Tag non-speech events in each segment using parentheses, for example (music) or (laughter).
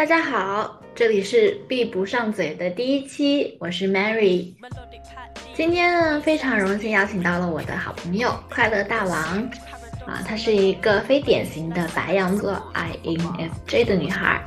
大家好，这里是闭不上嘴的第一期，我是 Mary。今天呢，非常荣幸邀请到了我的好朋友快乐大王啊，她是一个非典型的白羊座 INFJ 的女孩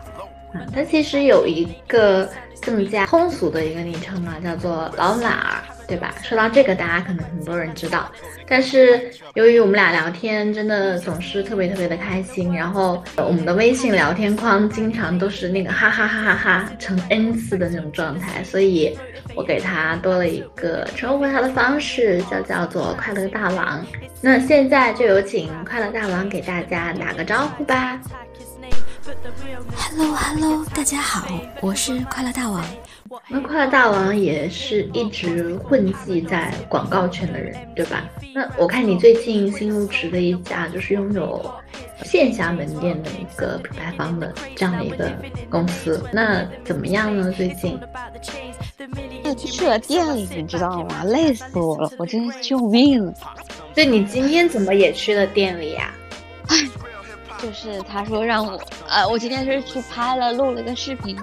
啊，她其实有一个更加通俗的一个昵称嘛，叫做老马儿。对吧？说到这个，大家可能很多人知道，但是由于我们俩聊天真的总是特别特别的开心，然后我们的微信聊天框经常都是那个哈哈哈哈哈成 n 次的那种状态，所以我给他多了一个称呼他的方式，叫叫做快乐大王。那现在就有请快乐大王给大家打个招呼吧。Hello Hello，大家好，我是快乐大王。那快乐大王也是一直混迹在广告圈的人，对吧？那我看你最近新入职的一家就是拥有线下门店的一个品牌方的这样的一个公司，那怎么样呢？最近？去了店里，你知道吗？累死我了，我真是救命了。对，你今天怎么也去了店里呀？哎，(laughs) 就是他说让我，呃，我今天是去拍了录了一个视频。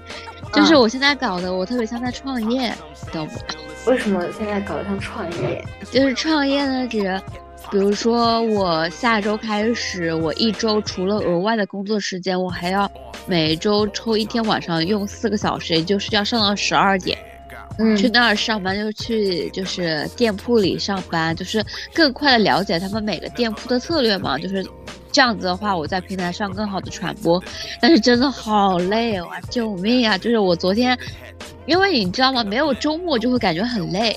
就是我现在搞的，我特别像在创业，懂不？为什么现在搞得像创业？就是创业呢，指，比如说我下周开始，我一周除了额外的工作时间，我还要每周抽一天晚上用四个小时，也就是要上到十二点，嗯，去那儿上班，就去就是店铺里上班，就是更快的了解他们每个店铺的策略嘛，就是。这样子的话，我在平台上更好的传播，但是真的好累哦，救命啊！就是我昨天，因为你知道吗？没有周末就会感觉很累，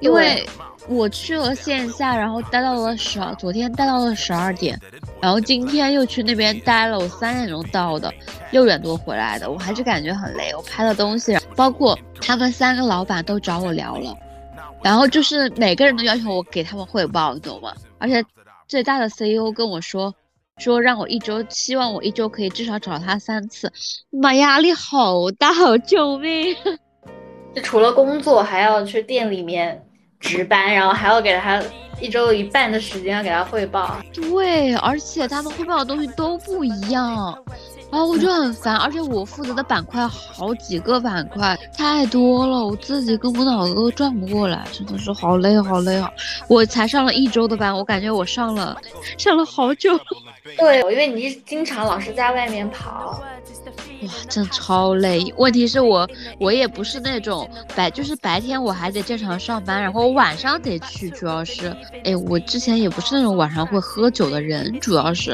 因为我去了线下，然后待到了十，昨天待到了十二点，然后今天又去那边待了，我三点钟到的，六点多回来的，我还是感觉很累。我拍的东西，包括他们三个老板都找我聊了，然后就是每个人都要求我给他们汇报，你懂吗？而且。最大的 CEO 跟我说，说让我一周，希望我一周可以至少找他三次。妈，压力好大，救命！(laughs) 就除了工作，还要去店里面值班，然后还要给他一周一半的时间要给他汇报。对，而且他们汇报的东西都不一样。啊我就很烦，而且我负责的板块好几个板块太多了，我自己根本脑子都转不过来，真的是好累好累啊！我才上了一周的班，我感觉我上了上了好久。对，因为你经常老是在外面跑。哇，真超累！问题是我，我也不是那种白，就是白天我还得正常上班，然后晚上得去。主要是，哎，我之前也不是那种晚上会喝酒的人，主要是，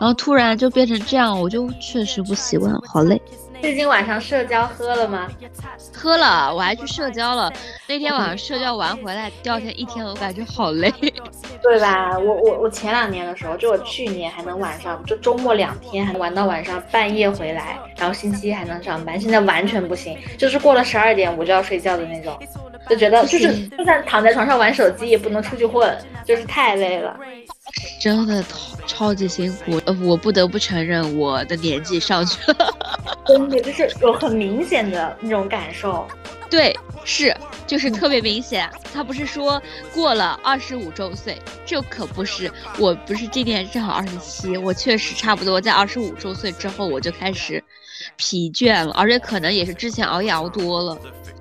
然后突然就变成这样，我就确实不习惯，好累。最近晚上社交喝了吗？喝了，我还去社交了。那天晚上社交完回来，第二天一天我感觉好累，(laughs) 对吧？我我我前两年的时候，就我去年还能晚上就周末两天还能玩到晚上半夜回来，然后星期一还能上班。现在完全不行，就是过了十二点我就要睡觉的那种，就觉得就是就算躺在床上玩手机也不能出去混，就是太累了。真的超超级辛苦，呃，我不得不承认我的年纪上去了，(laughs) 真的就是有很明显的那种感受。对，是，就是特别明显。他不是说过了二十五周岁，这可不是，我不是今年正好二十七，我确实差不多在二十五周岁之后我就开始疲倦了，而且可能也是之前熬夜熬多了。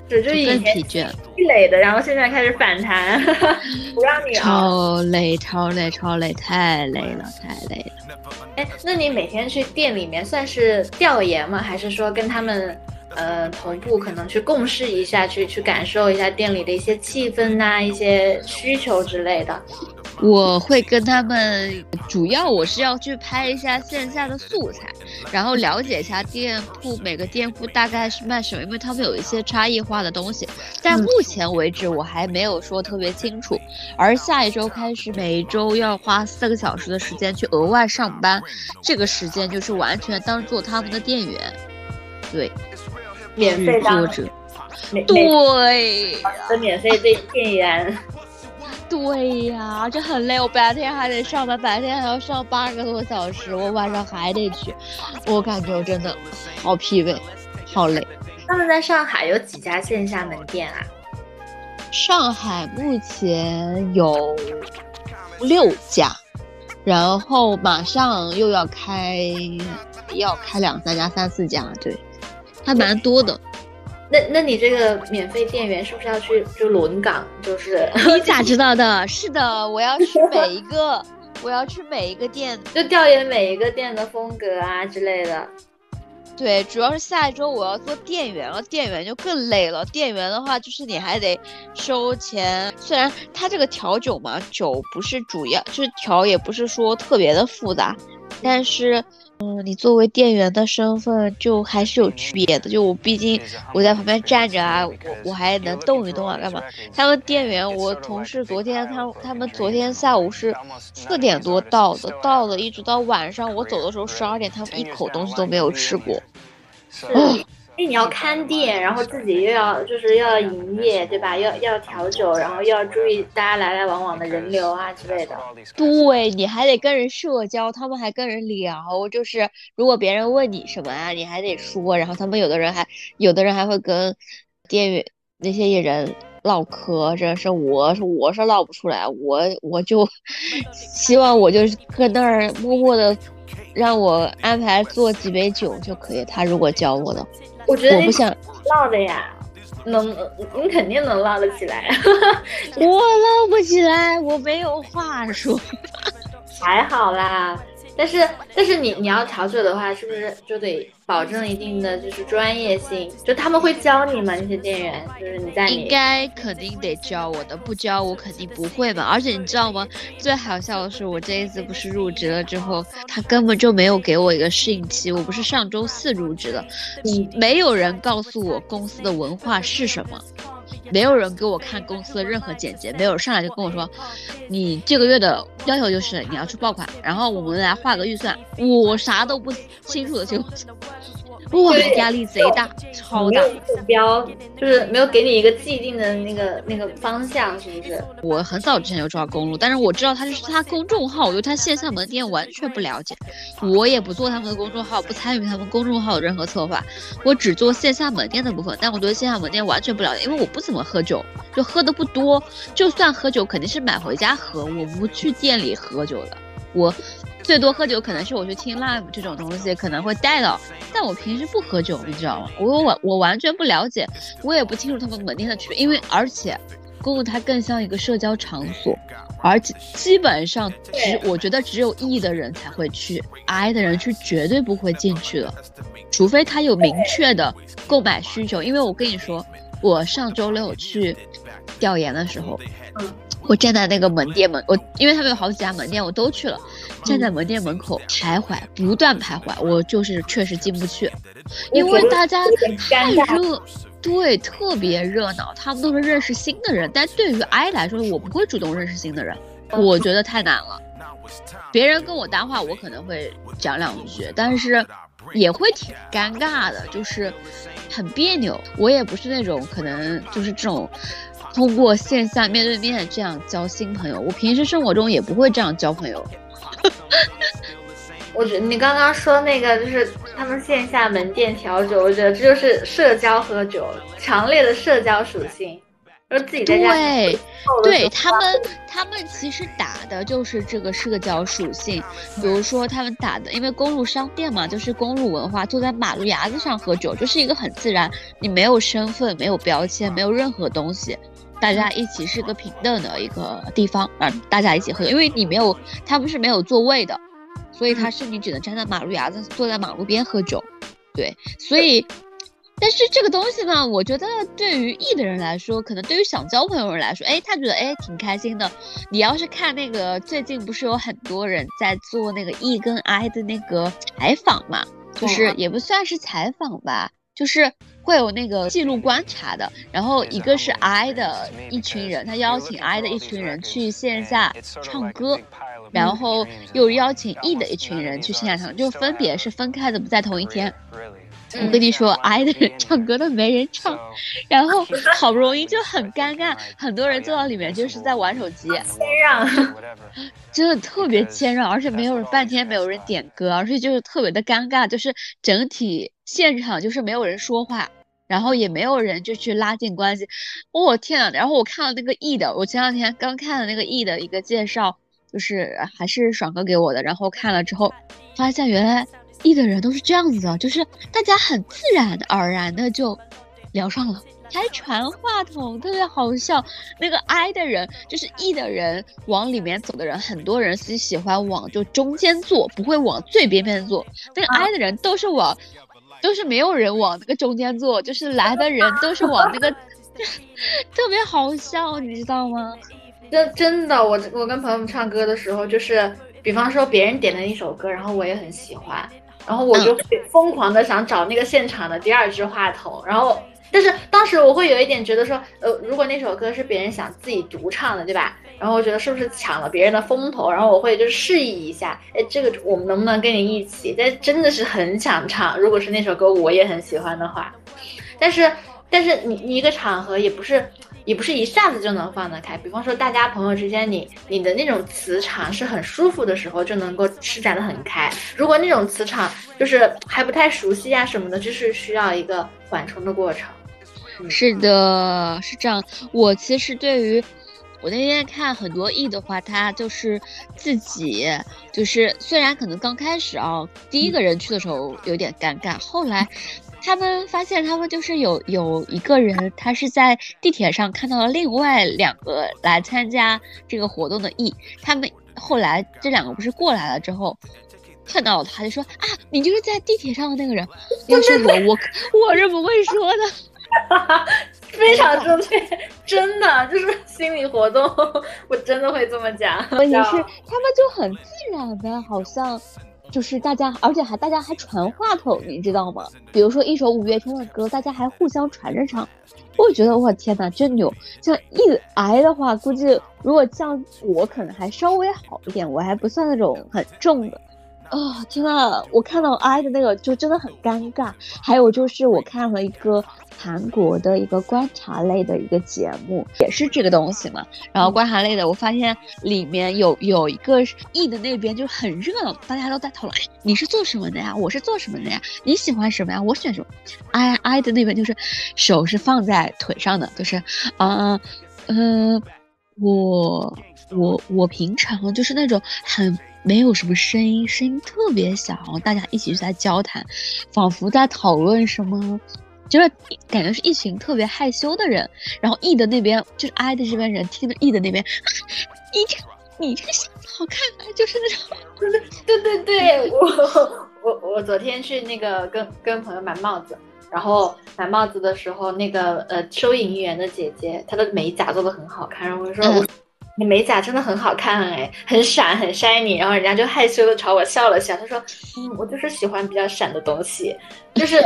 就更疲倦，积累的，然后现在开始反弹，(laughs) 不让你超累，超累，超累，太累了，太累了。哎，那你每天去店里面算是调研吗？还是说跟他们？呃，同步可能去共事一下，去去感受一下店里的一些气氛呐，一些需求之类的。我会跟他们，主要我是要去拍一下线下的素材，然后了解一下店铺每个店铺大概是卖什么，因为他们有一些差异化的东西。但目前为止我还没有说特别清楚。而下一周开始，每一周要花四个小时的时间去额外上班，这个时间就是完全当做他们的店员。对。免费作者，对，的免费店店员，对呀，这很累。我白天还得上班，白天还要上八个多小时，我晚上还得去，我感觉我真的好疲惫，好累。那么在上海有几家线下门店啊？上海目前有六家，然后马上又要开，要开两三家、三四家，对。还蛮多的。那那你这个免费店员是不是要去就轮岗？就是 (laughs) 你咋知道的？(laughs) 是的，我要去每一个，(laughs) 我要去每一个店，就调研每一个店的风格啊之类的。对，主要是下一周我要做店员了，店员就更累了。店员的话，就是你还得收钱。虽然他这个调酒嘛，酒不是主要，就是调也不是说特别的复杂，但是。嗯，你作为店员的身份就还是有区别的。就我毕竟我在旁边站着啊，我我还能动一动啊，干嘛？他们店员，我同事昨天他他们昨天下午是四点多到的，到了一直到晚上，我走的时候十二点，他们一口东西都没有吃过。是。因为你要看店，然后自己又要就是要营业，对吧？要要调酒，然后又要注意大家来来往往的人流啊之类的。对，你还得跟人社交，他们还跟人聊。就是如果别人问你什么啊，你还得说。然后他们有的人还有的人还会跟店员那些人唠嗑，这是我是我是唠不出来，我我就 (laughs) 希望我就是搁那儿默默的，让我安排做几杯酒就可以。他如果教我的。我觉得我不想唠的呀，能，你肯定能唠得起来。(laughs) 我唠不起来，我没有话说。(laughs) 还好啦。但是但是你你要调酒的话，是不是就得保证一定的就是专业性？就他们会教你吗？那些店员就是你在应该肯定得教我的，不教我肯定不会嘛。而且你知道吗？最好笑的是，我这一次不是入职了之后，他根本就没有给我一个适应期。我不是上周四入职的，你没有人告诉我公司的文化是什么。没有人给我看公司任何简介，没有上来就跟我说，你这个月的要求就是你要去爆款，然后我们来画个预算。我啥都不清楚的情况下。哇，压力贼大，超大。目标就是没有给你一个既定的那个那个方向，是不是？我很早之前就知道公路，但是我知道他是他公众号，我对他线下门店完全不了解。我也不做他们的公众号，不参与他们公众号的任何策划，我只做线下门店的部分。但我对线下门店完全不了解，因为我不怎么喝酒，就喝的不多。就算喝酒，肯定是买回家喝，我不去店里喝酒的。我。最多喝酒可能是我去听 live 这种东西可能会带到，但我平时不喝酒，你知道吗？我我我完全不了解，我也不清楚他们门店的区别，因为而且，公路它更像一个社交场所，而且基本上只我觉得只有 E 的人才会去，I 的人是绝对不会进去的，除非他有明确的购买需求。因为我跟你说，我上周六去调研的时候，我站在那个门店门，我因为他们有好几家门店，我都去了。站在门店门口徘徊，不断徘徊，我就是确实进不去，因为大家太热，对，特别热闹，他们都是认识新的人，但对于 I 来说，我不会主动认识新的人，我觉得太难了。别人跟我搭话，我可能会讲两句，但是也会挺尴尬的，就是很别扭。我也不是那种可能就是这种通过线下面对面这样交新朋友，我平时生活中也不会这样交朋友。我觉得你刚刚说那个就是他们线下门店调酒，我觉得这就是社交喝酒，强烈的社交属性，就自己在家。对，对他们，他们其实打的就是这个社交属性。比如说他们打的，因为公路商店嘛，就是公路文化，坐在马路牙子上喝酒，就是一个很自然，你没有身份，没有标签，没有任何东西。大家一起是个平等的一个地方，让，大家一起喝酒，因为你没有，他们是没有座位的，所以他是你只能站在马路牙子，坐在马路边喝酒，对，所以，但是这个东西呢，我觉得对于 E 的人来说，可能对于想交朋友人来说，哎，他觉得哎挺开心的。你要是看那个最近不是有很多人在做那个 E 跟 I 的那个采访嘛，就是也不算是采访吧。就是会有那个记录观察的，然后一个是 I 的一群人，他邀请 I 的一群人去线下唱歌，然后又邀请 E 的一群人去线下唱，就分别是分开的，不在同一天。我跟你说，I 的人唱歌都没人唱，然后好不容易就很尴尬，很多人坐到里面就是在玩手机，谦让，真的特别谦让，而且没有人半天没有人点歌，而且就是特别的尴尬，就是整体现场就是没有人说话，然后也没有人就去拉近关系。我天啊，然后我看了那个 E 的，我前两天刚看了那个 E 的一个介绍，就是还是爽哥给我的，然后看了之后发现原来。E 的人都是这样子的，就是大家很自然而然的就聊上了，还传话筒，特别好笑。那个 I 的人就是 E 的人往里面走的人，很多人是喜欢往就中间坐，不会往最边边坐。那个 I 的人都是往，都是没有人往那个中间坐，就是来的人都是往那个，(laughs) 特别好笑，你知道吗？真真的，我我跟朋友们唱歌的时候，就是比方说别人点的一首歌，然后我也很喜欢，然后我就疯狂的想找那个现场的第二支话筒，然后但是当时我会有一点觉得说，呃，如果那首歌是别人想自己独唱的，对吧？然后我觉得是不是抢了别人的风头？然后我会就示意一下，哎，这个我们能不能跟你一起？但真的是很想唱，如果是那首歌我也很喜欢的话，但是但是你你一个场合也不是。也不是一下子就能放得开，比方说大家朋友之间，你你的那种磁场是很舒服的时候，就能够施展的很开。如果那种磁场就是还不太熟悉啊什么的，就是需要一个缓冲的过程。是的，是这样。我其实对于我那天看很多 E 的话，他就是自己就是虽然可能刚开始啊，第一个人去的时候有点尴尬，后来。他们发现，他们就是有有一个人，他是在地铁上看到了另外两个来参加这个活动的 E。他们后来这两个不是过来了之后，看到了他就说啊，你就是在地铁上的那个人。要是我，我我是不会说的，(laughs) 非常正确，真的就是心理活动，我真的会这么讲。问题是他们就很自然的，好像。就是大家，而且还大家还传话筒，你知道吗？比如说一首五月天的歌，大家还互相传着唱。我觉得我天哪，真牛！像一挨的话，估计如果像我，可能还稍微好一点，我还不算那种很重的。啊，天呐，我看到 I 的那个就真的很尴尬。还有就是我看了一个韩国的一个观察类的一个节目，也是这个东西嘛。然后观察类的，我发现里面有有一个 E 的那边就很热闹，大家都在讨论，哎，你是做什么的呀？我是做什么的呀？你喜欢什么呀？我选什么？I I 的那边就是手是放在腿上的，就是啊，嗯，我我我平常就是那种很。没有什么声音，声音特别小，大家一起在交谈，仿佛在讨论什么，就是感觉是一群特别害羞的人。然后 E 的那边就是 I 的这边人听着 E 的那边，你这你这个小子好看，就是那种，对对对，我我我昨天去那个跟跟朋友买帽子，然后买帽子的时候，那个呃收银员的姐姐，她的美甲做的很好看，然后我就说我。你美甲真的很好看哎，很闪很 shiny，然后人家就害羞的朝我笑了笑，他说：“嗯，我就是喜欢比较闪的东西，就是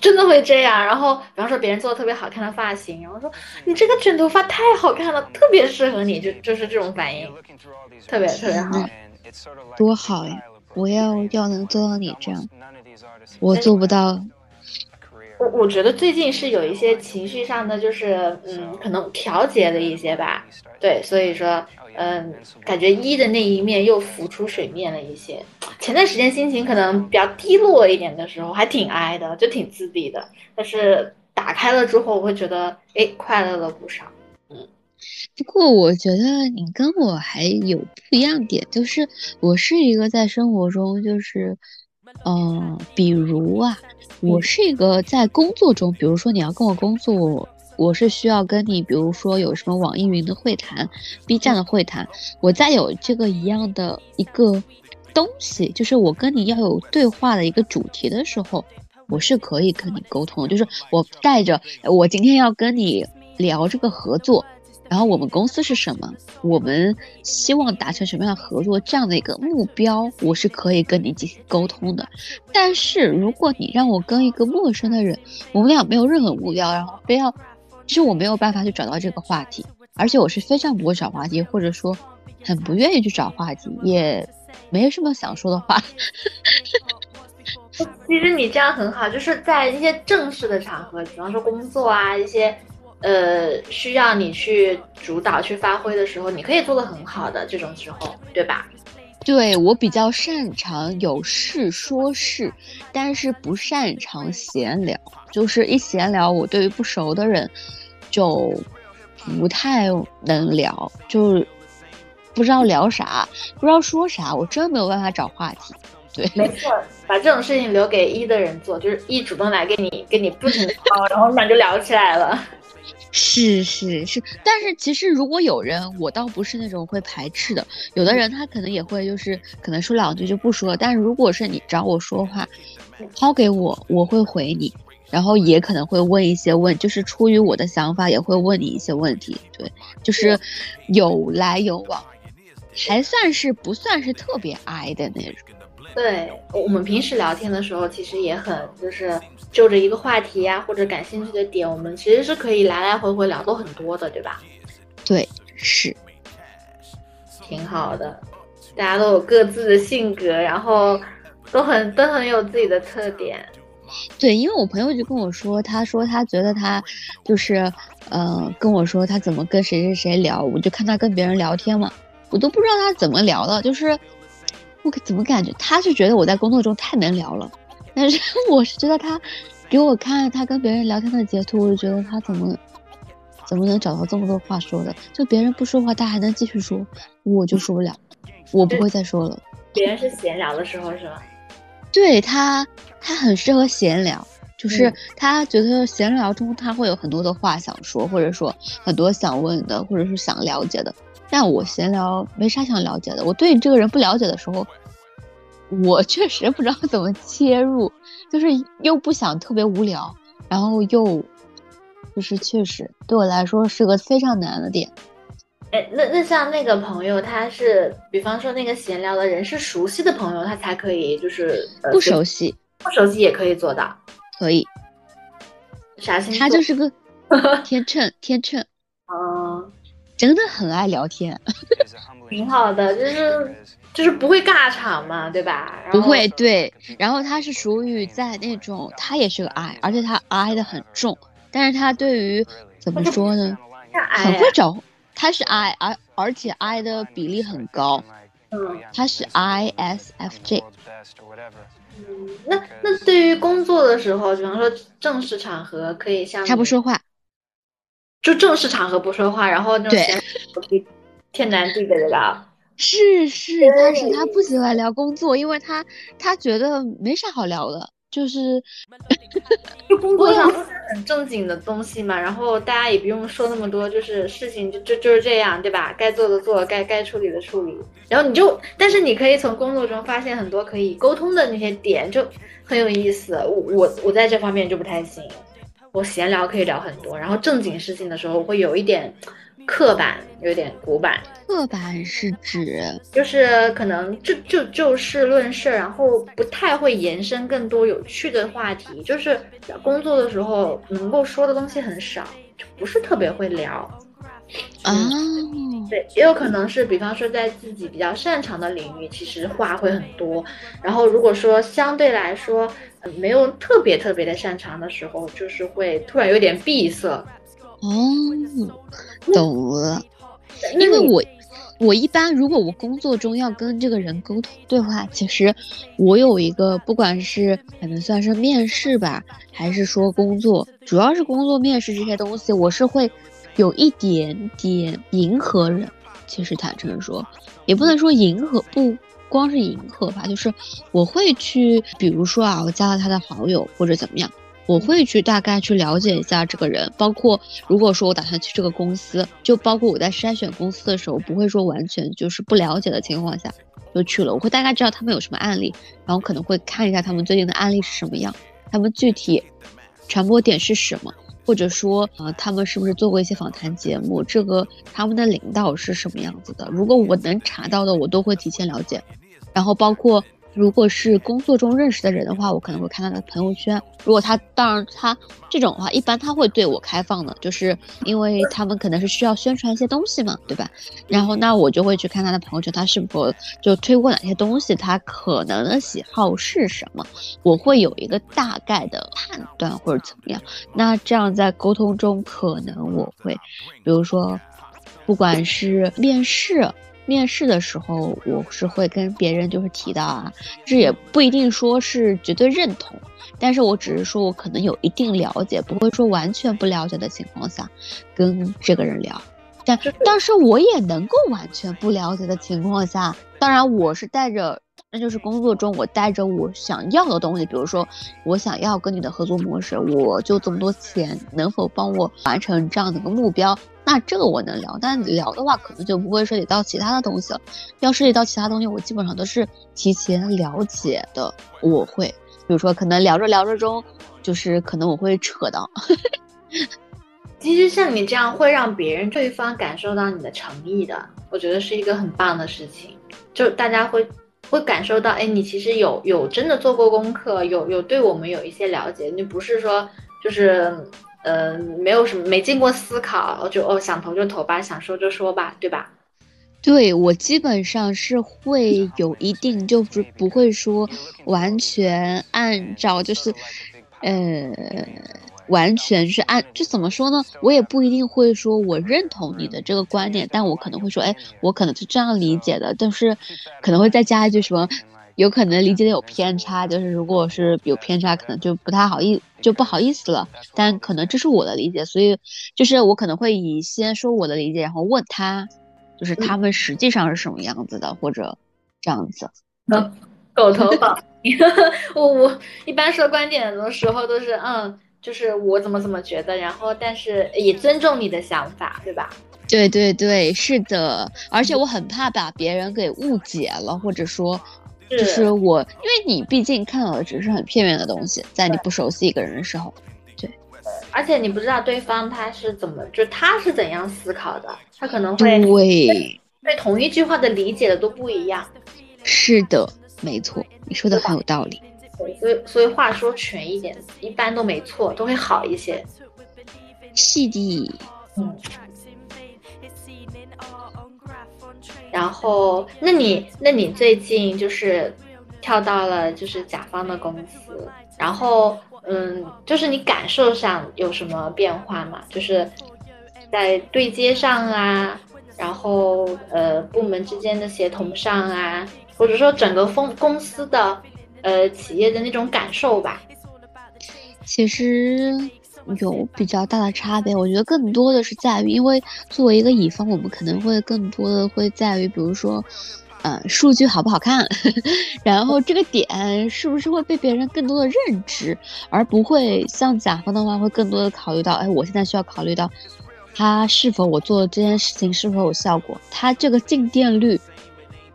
真的会这样。”然后比方说别人做的特别好看的发型，然后说：“你这个卷头发太好看了，特别适合你。”就就是这种反应，特别特别好，多好呀！我要要能做到你这样，我做不到。我我觉得最近是有一些情绪上的，就是嗯，可能调节了一些吧。对，所以说，嗯，感觉一的那一面又浮出水面了一些。前段时间心情可能比较低落一点的时候，还挺哀的，就挺自闭的。但是打开了之后，我会觉得，哎，快乐了不少。嗯，不过我觉得你跟我还有不一样点，就是我是一个在生活中就是。嗯，比如啊，我是一个在工作中，比如说你要跟我工作，我是需要跟你，比如说有什么网易云的会谈、B 站的会谈，我再有这个一样的一个东西，就是我跟你要有对话的一个主题的时候，我是可以跟你沟通，就是我带着我今天要跟你聊这个合作。然后我们公司是什么？我们希望达成什么样的合作？这样的一个目标，我是可以跟你进行沟通的。但是如果你让我跟一个陌生的人，我们俩没有任何目标，然后非要，其实我没有办法去找到这个话题，而且我是非常不会找话题，或者说很不愿意去找话题，也没什么想说的话。(laughs) 其实你这样很好，就是在一些正式的场合，比方说工作啊一些。呃，需要你去主导、去发挥的时候，你可以做的很好的这种时候，对吧？对我比较擅长有事说事，但是不擅长闲聊。就是一闲聊，我对于不熟的人就不太能聊，就不知道聊啥，不知道说啥，我真没有办法找话题。对，没错，把这种事情留给一的人做，就是一主动来跟你跟你不停的唠，然后你俩就聊起来了。是是是，但是其实如果有人，我倒不是那种会排斥的。有的人他可能也会，就是可能说两句就不说了。但是如果是你找我说话，抛给我，我会回你，然后也可能会问一些问，就是出于我的想法，也会问你一些问题。对，就是有来有往，还算是不算是特别挨的那种。对我们平时聊天的时候，其实也很就是就着一个话题呀，或者感兴趣的点，我们其实是可以来来回回聊都很多的，对吧？对，是，挺好的。大家都有各自的性格，然后都很都很有自己的特点。对，因为我朋友就跟我说，他说他觉得他就是呃跟我说他怎么跟谁谁谁聊，我就看他跟别人聊天嘛，我都不知道他怎么聊的，就是。我怎么感觉他是觉得我在工作中太能聊了，但是 (laughs) 我是觉得他给我看他跟别人聊天的截图，我就觉得他怎么怎么能找到这么多话说的？就别人不说话，他还能继续说，我就说不了，我不会再说了。别人是闲聊的时候是吧？(laughs) 对他，他很适合闲聊，就是他觉得闲聊中他会有很多的话想说，或者说很多想问的，或者是想了解的。但我闲聊没啥想了解的，我对你这个人不了解的时候，我确实不知道怎么切入，就是又不想特别无聊，然后又就是确实对我来说是个非常难的点。哎，那那像那个朋友，他是比方说那个闲聊的人是熟悉的朋友，他才可以就是不熟悉，不熟悉也可以做到，可以。啥星座？他就是个 (laughs) 天秤，天秤。嗯。真的很爱聊天，(laughs) 挺好的，就是就是不会尬场嘛，对吧？不会，对。然后他是属于在那种，他也是个 I，而且他 I 的很重，但是他对于怎么说呢，很会找。他是 I，而而且 I 的比例很高。嗯，他是 ISFJ。嗯，那那对于工作的时候，比方说正式场合，可以像他不说话。就正式场合不说话，然后那种天南地北的聊。是是，但是他不喜欢聊工作，因为他他觉得没啥好聊的，就是 (laughs) 就工作上都是很正经的东西嘛，然后大家也不用说那么多，就是事情就就就是这样，对吧？该做的做，该该处理的处理，然后你就，但是你可以从工作中发现很多可以沟通的那些点，就很有意思。我我我在这方面就不太行。我闲聊可以聊很多，然后正经事情的时候会有一点刻板，有点古板。刻板是指就是可能就就就事论事，然后不太会延伸更多有趣的话题。就是工作的时候能够说的东西很少，就不是特别会聊。啊，对，也有可能是，比方说在自己比较擅长的领域，其实话会很多。然后如果说相对来说没有特别特别的擅长的时候，就是会突然有点闭塞。哦，懂了。因为我我一般如果我工作中要跟这个人沟通对话，其实我有一个不管是可能算是面试吧，还是说工作，主要是工作面试这些东西，我是会。有一点点迎合人，其实坦诚说，也不能说迎合，不光是迎合吧，就是我会去，比如说啊，我加了他的好友或者怎么样，我会去大概去了解一下这个人，包括如果说我打算去这个公司，就包括我在筛选公司的时候，不会说完全就是不了解的情况下就去了，我会大概知道他们有什么案例，然后可能会看一下他们最近的案例是什么样，他们具体传播点是什么。或者说，呃，他们是不是做过一些访谈节目？这个他们的领导是什么样子的？如果我能查到的，我都会提前了解，然后包括。如果是工作中认识的人的话，我可能会看他的朋友圈。如果他当然他这种的话，一般他会对我开放的，就是因为他们可能是需要宣传一些东西嘛，对吧？然后那我就会去看他的朋友圈，他是否就推过哪些东西，他可能的喜好是什么，我会有一个大概的判断或者怎么样。那这样在沟通中，可能我会，比如说，不管是面试。面试的时候，我是会跟别人就是提到啊，这也不一定说是绝对认同，但是我只是说我可能有一定了解，不会说完全不了解的情况下跟这个人聊，但但是我也能够完全不了解的情况下，当然我是带着那就是工作中我带着我想要的东西，比如说我想要跟你的合作模式，我就这么多钱，能否帮我完成这样的一个目标？那这个我能聊，但聊的话可能就不会涉及到其他的东西了。要涉及到其他东西，我基本上都是提前了解的。我会，比如说可能聊着聊着中，就是可能我会扯到。(laughs) 其实像你这样会让别人对方感受到你的诚意的，我觉得是一个很棒的事情。就大家会会感受到，哎，你其实有有真的做过功课，有有对我们有一些了解，你不是说就是。呃，没有什么，没经过思考就哦想投就投吧，想说就说吧，对吧？对我基本上是会有一定，就是不会说完全按照就是，呃，完全是按就怎么说呢？我也不一定会说我认同你的这个观点，但我可能会说，哎，我可能是这样理解的，但是可能会再加一句什么。有可能理解的有偏差，就是如果是有偏差，可能就不太好意就不好意思了。但可能这是我的理解，所以就是我可能会以先说我的理解，然后问他，就是他们实际上是什么样子的，或者这样子。嗯，狗头保 (laughs) 我我一般说观点的时候都是嗯，就是我怎么怎么觉得，然后但是也尊重你的想法，对吧？对对对，是的，而且我很怕把别人给误解了，或者说。就是我，因为你毕竟看到的只是很片面的东西，在你不熟悉一个人的时候，对，而且你不知道对方他是怎么，就他是怎样思考的，他可能会对对同一句话的理解的都不一样。是的，没错，你说的很有道理。对，所以所以话说全一点，一般都没错，都会好一些。是的，嗯。然后，那你，那你最近就是跳到了就是甲方的公司，然后，嗯，就是你感受上有什么变化吗？就是在对接上啊，然后呃，部门之间的协同上啊，或者说整个风公司的呃企业的那种感受吧。其实。有比较大的差别，我觉得更多的是在于，因为作为一个乙方，我们可能会更多的会在于，比如说，呃，数据好不好看，(laughs) 然后这个点是不是会被别人更多的认知，而不会像甲方的话，会更多的考虑到，哎，我现在需要考虑到，他是否我做的这件事情是否有效果，他这个进店率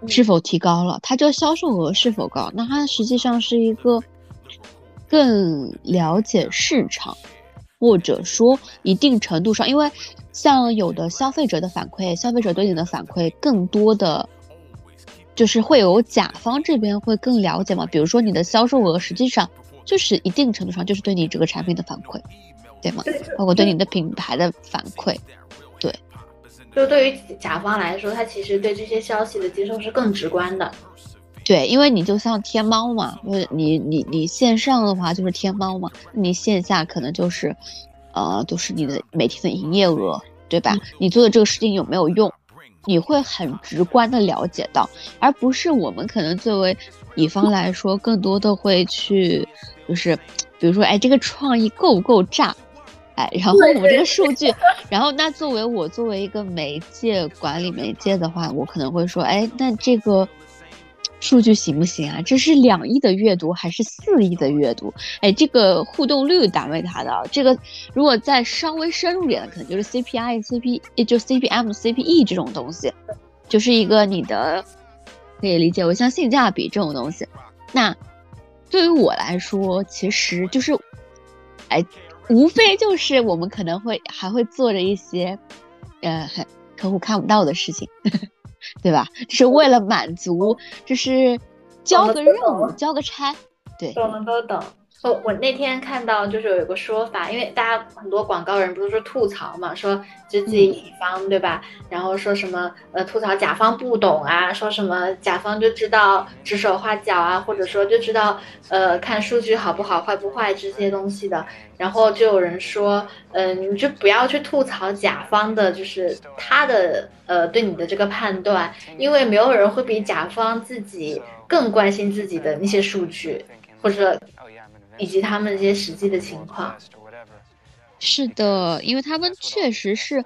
是否提高了，它这个销售额是否高，那它实际上是一个更了解市场。或者说一定程度上，因为像有的消费者的反馈，消费者对你的反馈更多的，就是会有甲方这边会更了解嘛。比如说你的销售额，实际上就是一定程度上就是对你这个产品的反馈，对吗？包括对你的品牌的反馈，对。就对于甲方来说，他其实对这些消息的接受是更直观的。对，因为你就像天猫嘛，因为你你你线上的话就是天猫嘛，你线下可能就是，呃，就是你的每天的营业额，对吧？你做的这个事情有没有用，你会很直观的了解到，而不是我们可能作为乙方来说，更多的会去，就是比如说，哎，这个创意够不够炸，哎，然后我们这个数据，然后那作为我作为一个媒介管理媒介的话，我可能会说，哎，那这个。数据行不行啊？这是两亿的阅读还是四亿的阅读？哎，这个互动率单位它的这个，如果再稍微深入点的，可能就是 CPI、CP，也就 CPM、CPE 这种东西，就是一个你的可以理解为像性价比这种东西。那对于我来说，其实就是，哎，无非就是我们可能会还会做着一些，呃，客户看不到的事情。(laughs) 对吧？就是为了满足，就是交个任务、交个差，对，懂的都懂。我我那天看到就是有一个说法，因为大家很多广告人不是说吐槽嘛，说就自己乙方对吧？然后说什么呃吐槽甲方不懂啊，说什么甲方就知道指手画脚啊，或者说就知道呃看数据好不好、坏不坏这些东西的。然后就有人说，嗯，你就不要去吐槽甲方的，就是他的呃对你的这个判断，因为没有人会比甲方自己更关心自己的那些数据，或者。以及他们这些实际的情况，是的，因为他们确实是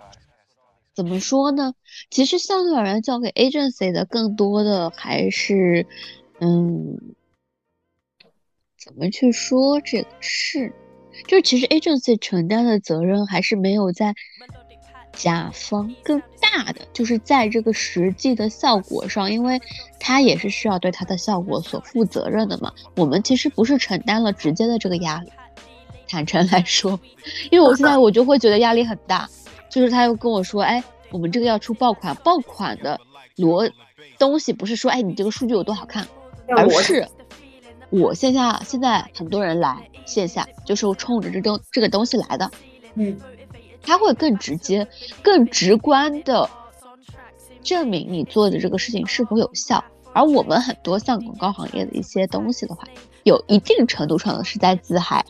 怎么说呢？其实相对而言，交给 agency 的更多的还是嗯，怎么去说这个事？就是其实 agency 承担的责任还是没有在甲方更大的，就是在这个实际的效果上，因为他也是需要对他的效果所负责任的嘛。我们其实不是承担了直接的这个压力，(laughs) 坦诚来说，因为我现在我就会觉得压力很大，就是他又跟我说，哎，我们这个要出爆款，爆款的逻东西不是说，哎，你这个数据有多好看，而是。我线下现在很多人来线下，就是冲着这东这个东西来的，嗯，他会更直接、更直观的证明你做的这个事情是否有效。而我们很多像广告行业的一些东西的话，有一定程度上的是在自嗨，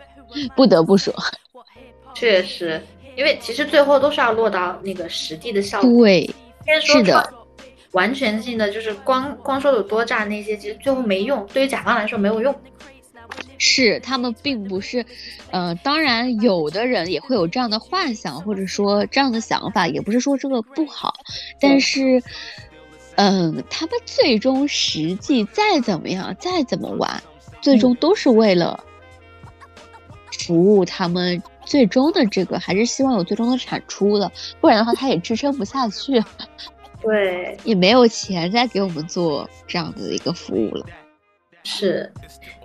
(laughs) 不得不说，(laughs) 确实，因为其实最后都是要落到那个实地的效果。对，是的。完全性的就是光光说有多炸那些，其实最后没用，对于甲方来说没有用。是他们并不是，呃，当然有的人也会有这样的幻想或者说这样的想法，也不是说这个不好，但是，嗯，他们最终实际再怎么样再怎么玩，最终都是为了服务他们最终的这个，还是希望有最终的产出的，不然的话他也支撑不下去。对，也没有钱再给我们做这样的一个服务了。是，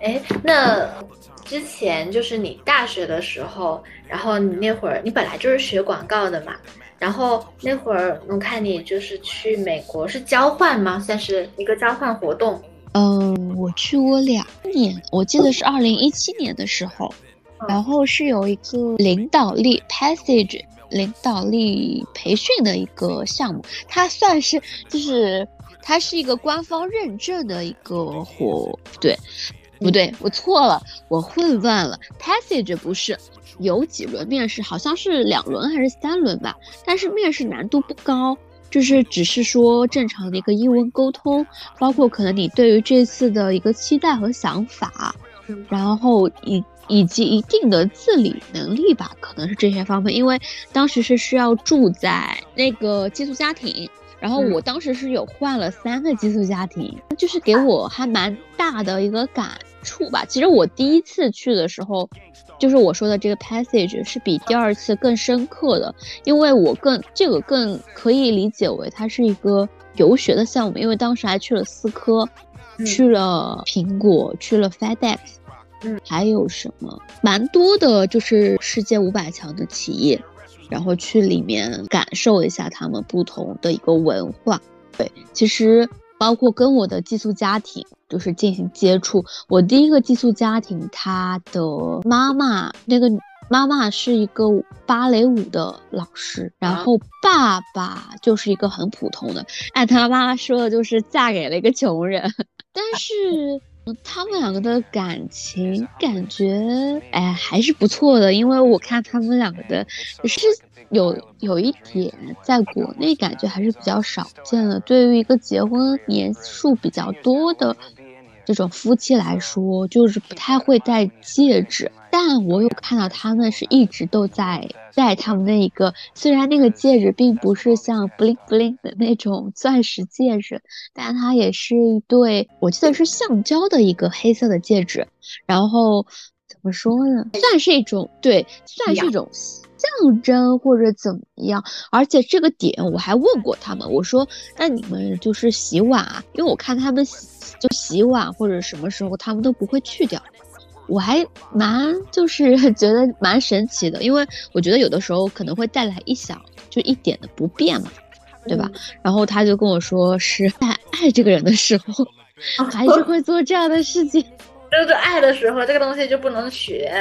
哎，那之前就是你大学的时候，然后你那会儿你本来就是学广告的嘛，然后那会儿我看你就是去美国是交换吗？算是一个交换活动。嗯，我去过两年，我记得是二零一七年的时候，然后是有一个领导力 passage。领导力培训的一个项目，它算是就是它是一个官方认证的一个活，对，不对？我错了，我混乱了。Passage 不是有几轮面试，好像是两轮还是三轮吧？但是面试难度不高，就是只是说正常的一个英文沟通，包括可能你对于这次的一个期待和想法，然后以。以及一定的自理能力吧，可能是这些方面。因为当时是需要住在那个寄宿家庭，然后我当时是有换了三个寄宿家庭，就是给我还蛮大的一个感触吧。其实我第一次去的时候，就是我说的这个 passage 是比第二次更深刻的，因为我更这个更可以理解为它是一个游学的项目，因为当时还去了思科，去了苹果，去了 FedEx。嗯，还有什么？蛮多的，就是世界五百强的企业，然后去里面感受一下他们不同的一个文化。对，其实包括跟我的寄宿家庭就是进行接触。我第一个寄宿家庭，他的妈妈那个妈妈是一个芭蕾舞的老师，然后爸爸就是一个很普通的，按他妈妈说的，就是嫁给了一个穷人，(laughs) 但是。他们两个的感情感觉，哎，还是不错的。因为我看他们两个的，是有有一点在国内感觉还是比较少见的。对于一个结婚年数比较多的。这种夫妻来说，就是不太会戴戒指，但我有看到他们是一直都在戴他们那一个，虽然那个戒指并不是像 bling bling 的那种钻石戒指，但它也是一对，我记得是橡胶的一个黑色的戒指，然后怎么说呢，算是一种对，算是一种。象征或者怎么样，而且这个点我还问过他们，我说那你们就是洗碗啊，因为我看他们洗就洗碗或者什么时候他们都不会去掉，我还蛮就是 (laughs) 觉得蛮神奇的，因为我觉得有的时候可能会带来一小就一点的不便嘛，对吧？然后他就跟我说是在爱这个人的时候，还是会做这样的事情。(laughs) 就是爱的时候，这个东西就不能学。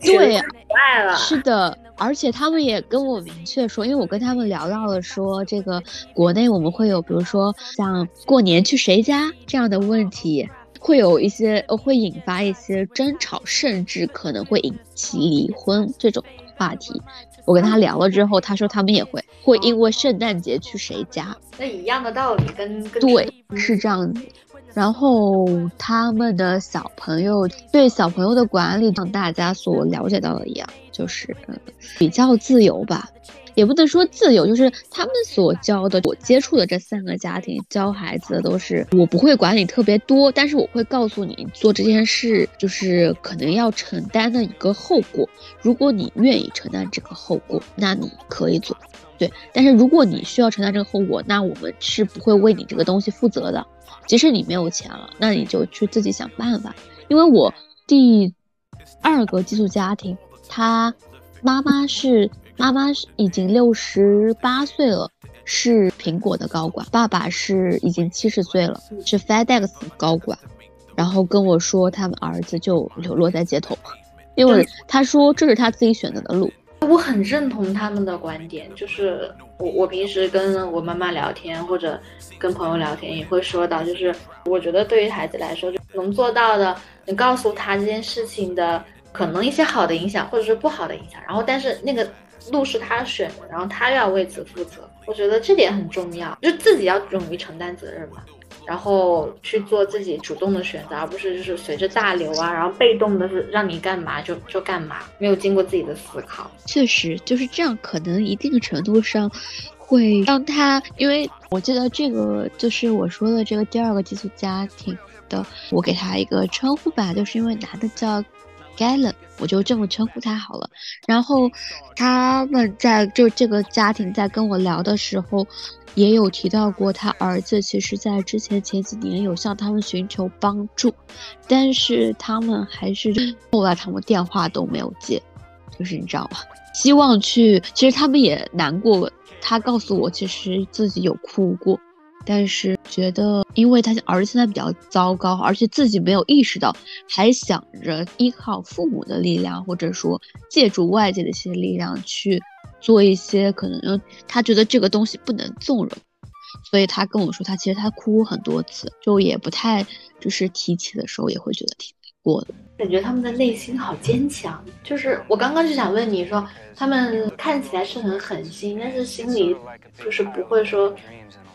对，不爱了。是的，而且他们也跟我明确说，因为我跟他们聊到了说，这个国内我们会有，比如说像过年去谁家这样的问题，会有一些会引发一些争吵，甚至可能会引起离婚这种话题。我跟他聊了之后，他说他们也会会因为圣诞节去谁家。那一样的道理，跟跟对是这样子。然后他们的小朋友对小朋友的管理，像大家所了解到的一样，就是比较自由吧。也不能说自由，就是他们所教的，我接触的这三个家庭教孩子的都是，我不会管你特别多，但是我会告诉你做这件事就是可能要承担的一个后果。如果你愿意承担这个后果，那你可以做，对。但是如果你需要承担这个后果，那我们是不会为你这个东西负责的。即使你没有钱了，那你就去自己想办法。因为我第二个寄宿家庭，他妈妈是。妈妈是已经六十八岁了，是苹果的高管。爸爸是已经七十岁了，是 FedEx 高管。然后跟我说，他们儿子就流落在街头，因为他说这是他自己选择的路。我很认同他们的观点，就是我我平时跟我妈妈聊天或者跟朋友聊天也会说到，就是我觉得对于孩子来说，就能做到的，你告诉他这件事情的可能一些好的影响或者是不好的影响，然后但是那个。路是他选的，然后他要为此负责。我觉得这点很重要，就自己要勇于承担责任嘛，然后去做自己主动的选择，而不是就是随着大流啊，然后被动的是让你干嘛就就干嘛，没有经过自己的思考。确实就是这样，可能一定程度上会让他，因为我记得这个就是我说的这个第二个寄宿家庭的，我给他一个称呼吧，就是因为男的叫。Galen，我就这么称呼他好了。然后他们在就这个家庭在跟我聊的时候，也有提到过他儿子，其实在之前前几年有向他们寻求帮助，但是他们还是后来他们电话都没有接，就是你知道吧？希望去，其实他们也难过。他告诉我，其实自己有哭过。但是觉得，因为他儿子现在比较糟糕，而且自己没有意识到，还想着依靠父母的力量，或者说借助外界的一些力量去做一些可能，他觉得这个东西不能纵容，所以他跟我说，他其实他哭很多次，就也不太就是提起的时候也会觉得挺难过的。感觉他们的内心好坚强，就是我刚刚就想问你说，他们看起来是很狠心，但是心里就是不会说。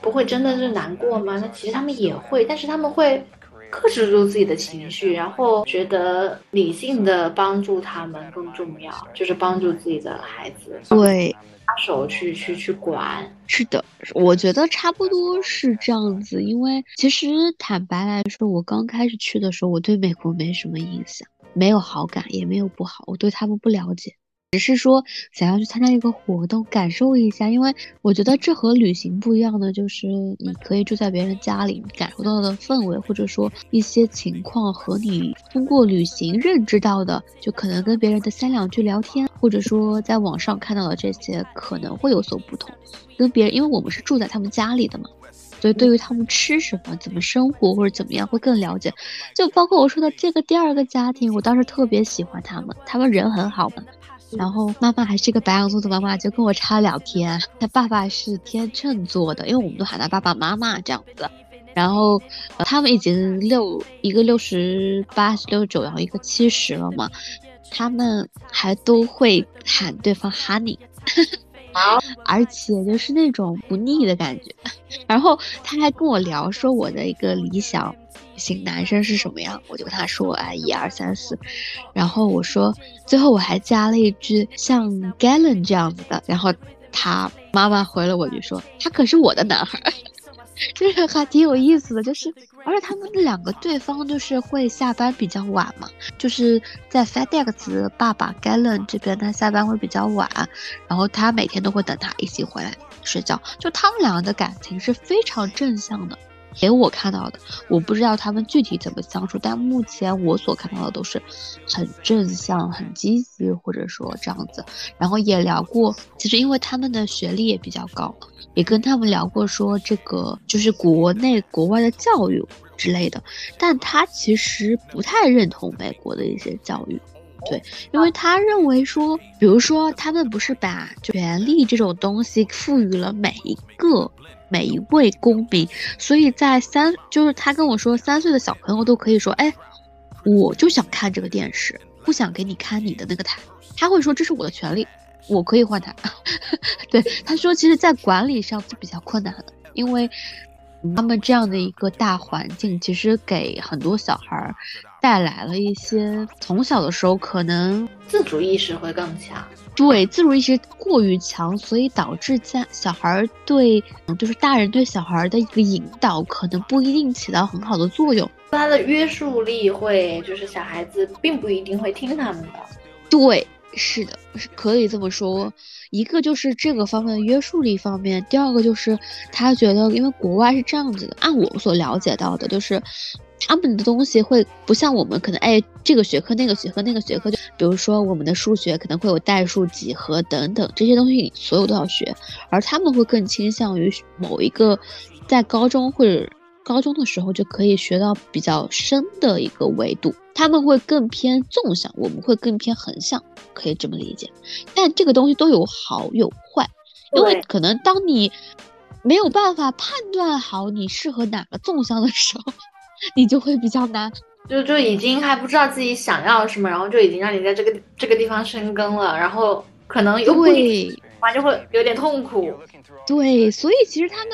不会真的是难过吗？那其实他们也会，但是他们会克制住自己的情绪，然后觉得理性的帮助他们更重要，就是帮助自己的孩子，对，插手去去去管。是的，我觉得差不多是这样子。因为其实坦白来说，我刚开始去的时候，我对美国没什么印象，没有好感，也没有不好，我对他们不了解。只是说想要去参加一个活动，感受一下，因为我觉得这和旅行不一样的，就是你可以住在别人家里，感受到的氛围，或者说一些情况和你通过旅行认知到的，就可能跟别人的三两句聊天，或者说在网上看到的这些可能会有所不同。跟别人，因为我们是住在他们家里的嘛，所以对于他们吃什么、怎么生活或者怎么样会更了解。就包括我说的这个第二个家庭，我当时特别喜欢他们，他们人很好嘛。然后妈妈还是个白羊座的妈妈，就跟我差两天。他爸爸是天秤座的，因为我们都喊他爸爸妈妈这样子。然后他们已经六一个六十八、六十九，然后一个七十了嘛，他们还都会喊对方 honey，(laughs) 而且就是那种不腻的感觉。(laughs) 然后他还跟我聊说我的一个理想。型男生是什么样？我就跟他说，哎，一二三四，然后我说，最后我还加了一句像 Galen 这样子的，然后他妈妈回了我就说，他可是我的男孩，(laughs) 就是还挺有意思的，就是而且他们两个对方就是会下班比较晚嘛，就是在 FedEx 爸爸 Galen 这边他下班会比较晚，然后他每天都会等他一起回来睡觉，就他们两个的感情是非常正向的。给我看到的，我不知道他们具体怎么相处，但目前我所看到的都是很正向、很积极，或者说这样子。然后也聊过，其实因为他们的学历也比较高，也跟他们聊过说这个就是国内国外的教育之类的。但他其实不太认同美国的一些教育，对，因为他认为说，比如说他们不是把权力这种东西赋予了每一个。每一位公民，所以在三，就是他跟我说，三岁的小朋友都可以说，哎，我就想看这个电视，不想给你看你的那个台。他会说这是我的权利，我可以换台。(laughs) 对，他说，其实，在管理上是比较困难的，因为他们这样的一个大环境，其实给很多小孩带来了一些从小的时候可能自主意识会更强。对，自主意识过于强，所以导致家小孩对，就是大人对小孩的一个引导，可能不一定起到很好的作用。他的约束力会，就是小孩子并不一定会听他们的。对，是的，是可以这么说。一个就是这个方面的约束力方面，第二个就是他觉得，因为国外是这样子的，按我所了解到的，就是他们的东西会不像我们可能，哎，这个学科那个学科那个学科，就比如说我们的数学可能会有代数、几何等等这些东西，你所有都要学，而他们会更倾向于某一个在高中或者。高中的时候就可以学到比较深的一个维度，他们会更偏纵向，我们会更偏横向，可以这么理解。但这个东西都有好有坏，因为可能当你没有办法判断好你适合哪个纵向的时候，你就会比较难，就就已经还不知道自己想要什么，然后就已经让你在这个这个地方深耕了，然后可能又会。就会有点痛苦，对，所以其实他们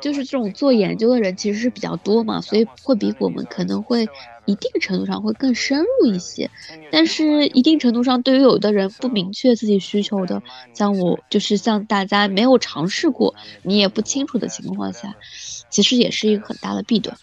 就是这种做研究的人其实是比较多嘛，所以会比我们可能会一定程度上会更深入一些。但是一定程度上，对于有的人不明确自己需求的，像我就是像大家没有尝试过，你也不清楚的情况下，其实也是一个很大的弊端。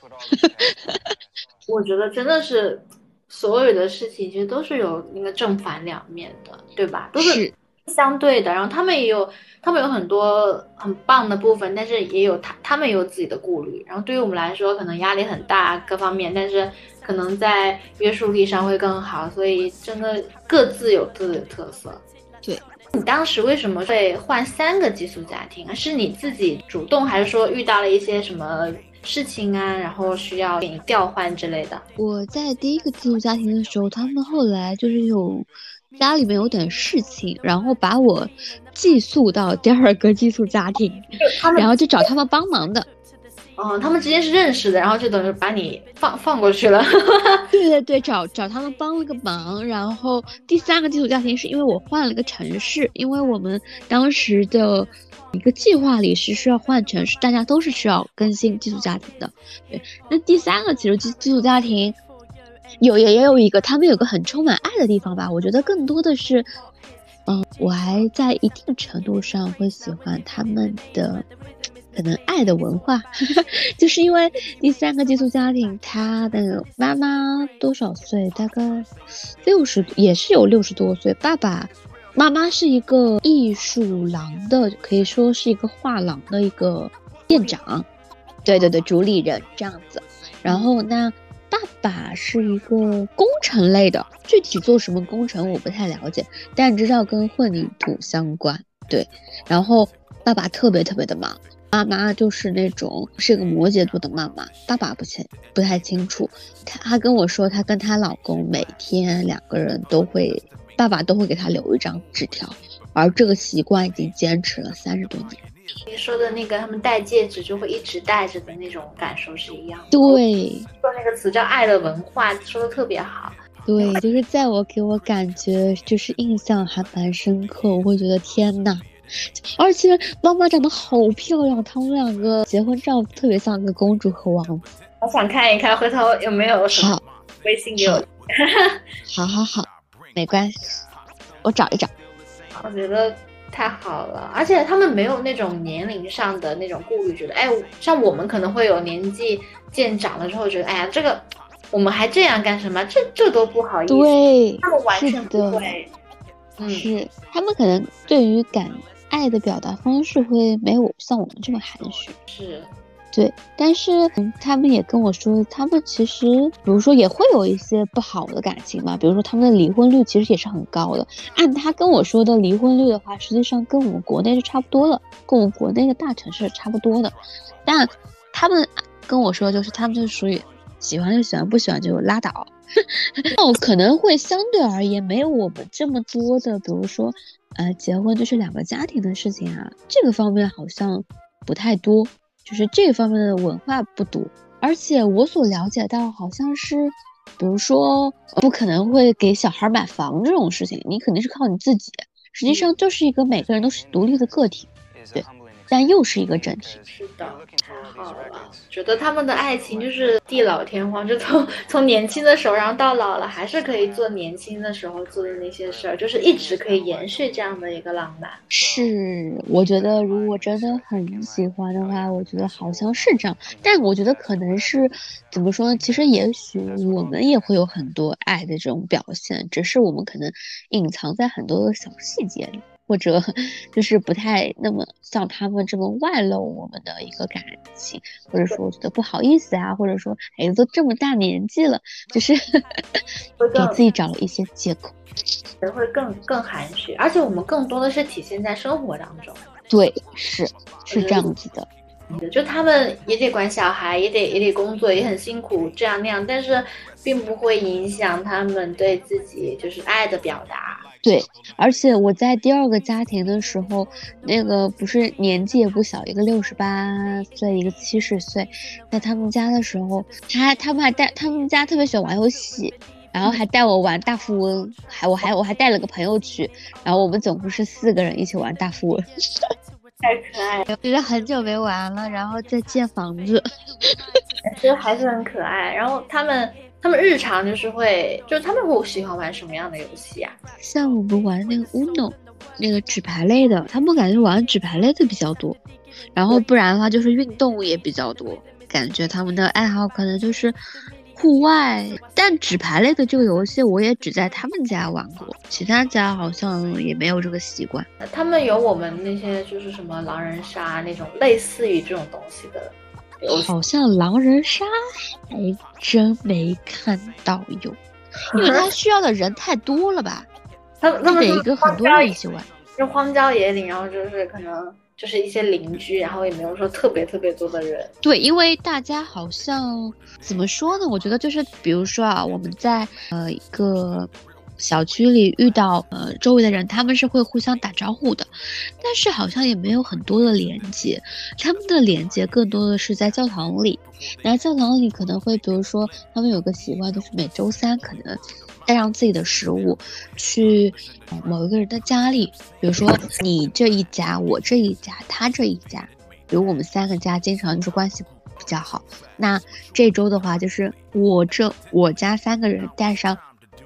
(laughs) 我觉得真的是所有的事情其实都是有那个正反两面的，对吧？都是。相对的，然后他们也有，他们有很多很棒的部分，但是也有他他们也有自己的顾虑。然后对于我们来说，可能压力很大，各方面，但是可能在约束力上会更好。所以真的各自有各自的特色。对你当时为什么会换三个寄宿家庭啊？是你自己主动，还是说遇到了一些什么事情啊，然后需要给你调换之类的？我在第一个寄宿家庭的时候，他们后来就是有。家里面有点事情，然后把我寄宿到第二个寄宿家庭，然后就找他们帮忙的。嗯，他们之间是认识的，然后就等于把你放放过去了。(laughs) 对对对，找找他们帮了个忙。然后第三个寄宿家庭是因为我换了个城市，因为我们当时的一个计划里是需要换城市，大家都是需要更新寄宿家庭的。对，那第三个其实寄寄宿家庭。有也也有一个，他们有个很充满爱的地方吧。我觉得更多的是，嗯，我还在一定程度上会喜欢他们的可能爱的文化，(laughs) 就是因为第三个寄宿家庭，他的妈妈多少岁？大概六十，也是有六十多岁。爸爸妈妈是一个艺术廊的，可以说是一个画廊的一个店长，对对对，主理人这样子。然后那。爸爸是一个工程类的，具体做什么工程我不太了解，但知道跟混凝土相关。对，然后爸爸特别特别的忙，妈妈就是那种是个摩羯座的妈妈。爸爸不清不太清楚，她她跟我说，她跟她老公每天两个人都会，爸爸都会给她留一张纸条，而这个习惯已经坚持了三十多年。你说的那个他们戴戒指就会一直戴着的那种感受是一样的。对，说那个词叫“爱的文化”，说的特别好。对，就是在我给我感觉就是印象还蛮深刻，我会觉得天呐，而且妈妈长得好漂亮，他们两个结婚照特别像个公主和王子。我想看一看，回头有没有什么微信给我？(laughs) 好好好，没关系，我找一找。我觉得。太好了，而且他们没有那种年龄上的那种顾虑，觉得哎，像我们可能会有年纪渐长了之后，觉得哎呀，这个我们还这样干什么？这这都不好意思。对，他们完全不会。嗯，是他们可能对于感爱的表达方式会没有像我们这么含蓄。是。对，但是他们也跟我说，他们其实，比如说也会有一些不好的感情嘛，比如说他们的离婚率其实也是很高的。按他跟我说的离婚率的话，实际上跟我们国内是差不多的，跟我们国内的大城市差不多的。但他们跟我说，就是他们就属于喜欢就喜欢，不喜欢就拉倒。(laughs) 哦，可能会相对而言没有我们这么多的，比如说，呃，结婚就是两个家庭的事情啊，这个方面好像不太多。就是这方面的文化不多，而且我所了解到，好像是，比如说，不可能会给小孩买房这种事情，你肯定是靠你自己。实际上就是一个每个人都是独立的个体，对。但又是一个整体。是的，太好了，觉得他们的爱情就是地老天荒，就从 (laughs) 从年轻的时候，然后到老了还是可以做年轻的时候做的那些事儿，就是一直可以延续这样的一个浪漫。是，我觉得如果真的很喜欢的话，我觉得好像是这样，但我觉得可能是怎么说呢？其实也许我们也会有很多爱的这种表现，只是我们可能隐藏在很多的小细节里。或者 (laughs) 就是不太那么像他们这么外露我们的一个感情，或者说我觉得不好意思啊，或者说哎都这么大年纪了，就是 (laughs) 给自己找了一些借口，人会更更含蓄，而且我们更多的是体现在生活当中。对，是是这样子的，就他们也得管小孩，也得也得工作，也很辛苦，这样那样，但是并不会影响他们对自己就是爱的表达。对，而且我在第二个家庭的时候，那个不是年纪也不小，一个六十八岁，一个七十岁，在他们家的时候，他他们还带他们家特别喜欢玩游戏，然后还带我玩大富翁，还我还我还带了个朋友去，然后我们总共是四个人一起玩大富翁，太可爱了，觉得很久没玩了，然后在建房子，(laughs) 其实还是很可爱，然后他们。他们日常就是会，就是他们会喜欢玩什么样的游戏啊？像我们玩那个 Uno，那个纸牌类的，他们感觉玩纸牌类的比较多。然后不然的话就是运动也比较多，感觉他们的爱好可能就是户外。但纸牌类的这个游戏，我也只在他们家玩过，其他家好像也没有这个习惯。他们有我们那些就是什么狼人杀那种类似于这种东西的。好像狼人杀还真没看到有，因为他需要的人太多了吧？他他们一个很多人一起玩，就荒郊野岭，然后就是可能就是一些邻居，然后也没有说特别特别多的人。对，因为大家好像怎么说呢？我觉得就是比如说啊，我们在呃一个。小区里遇到呃周围的人，他们是会互相打招呼的，但是好像也没有很多的连接，他们的连接更多的是在教堂里。那教堂里可能会，比如说他们有个习惯，就是每周三可能带上自己的食物去某一个人的家里，比如说你这一家，我这一家，他这一家，比如我们三个家经常就是关系比较好，那这周的话就是我这我家三个人带上。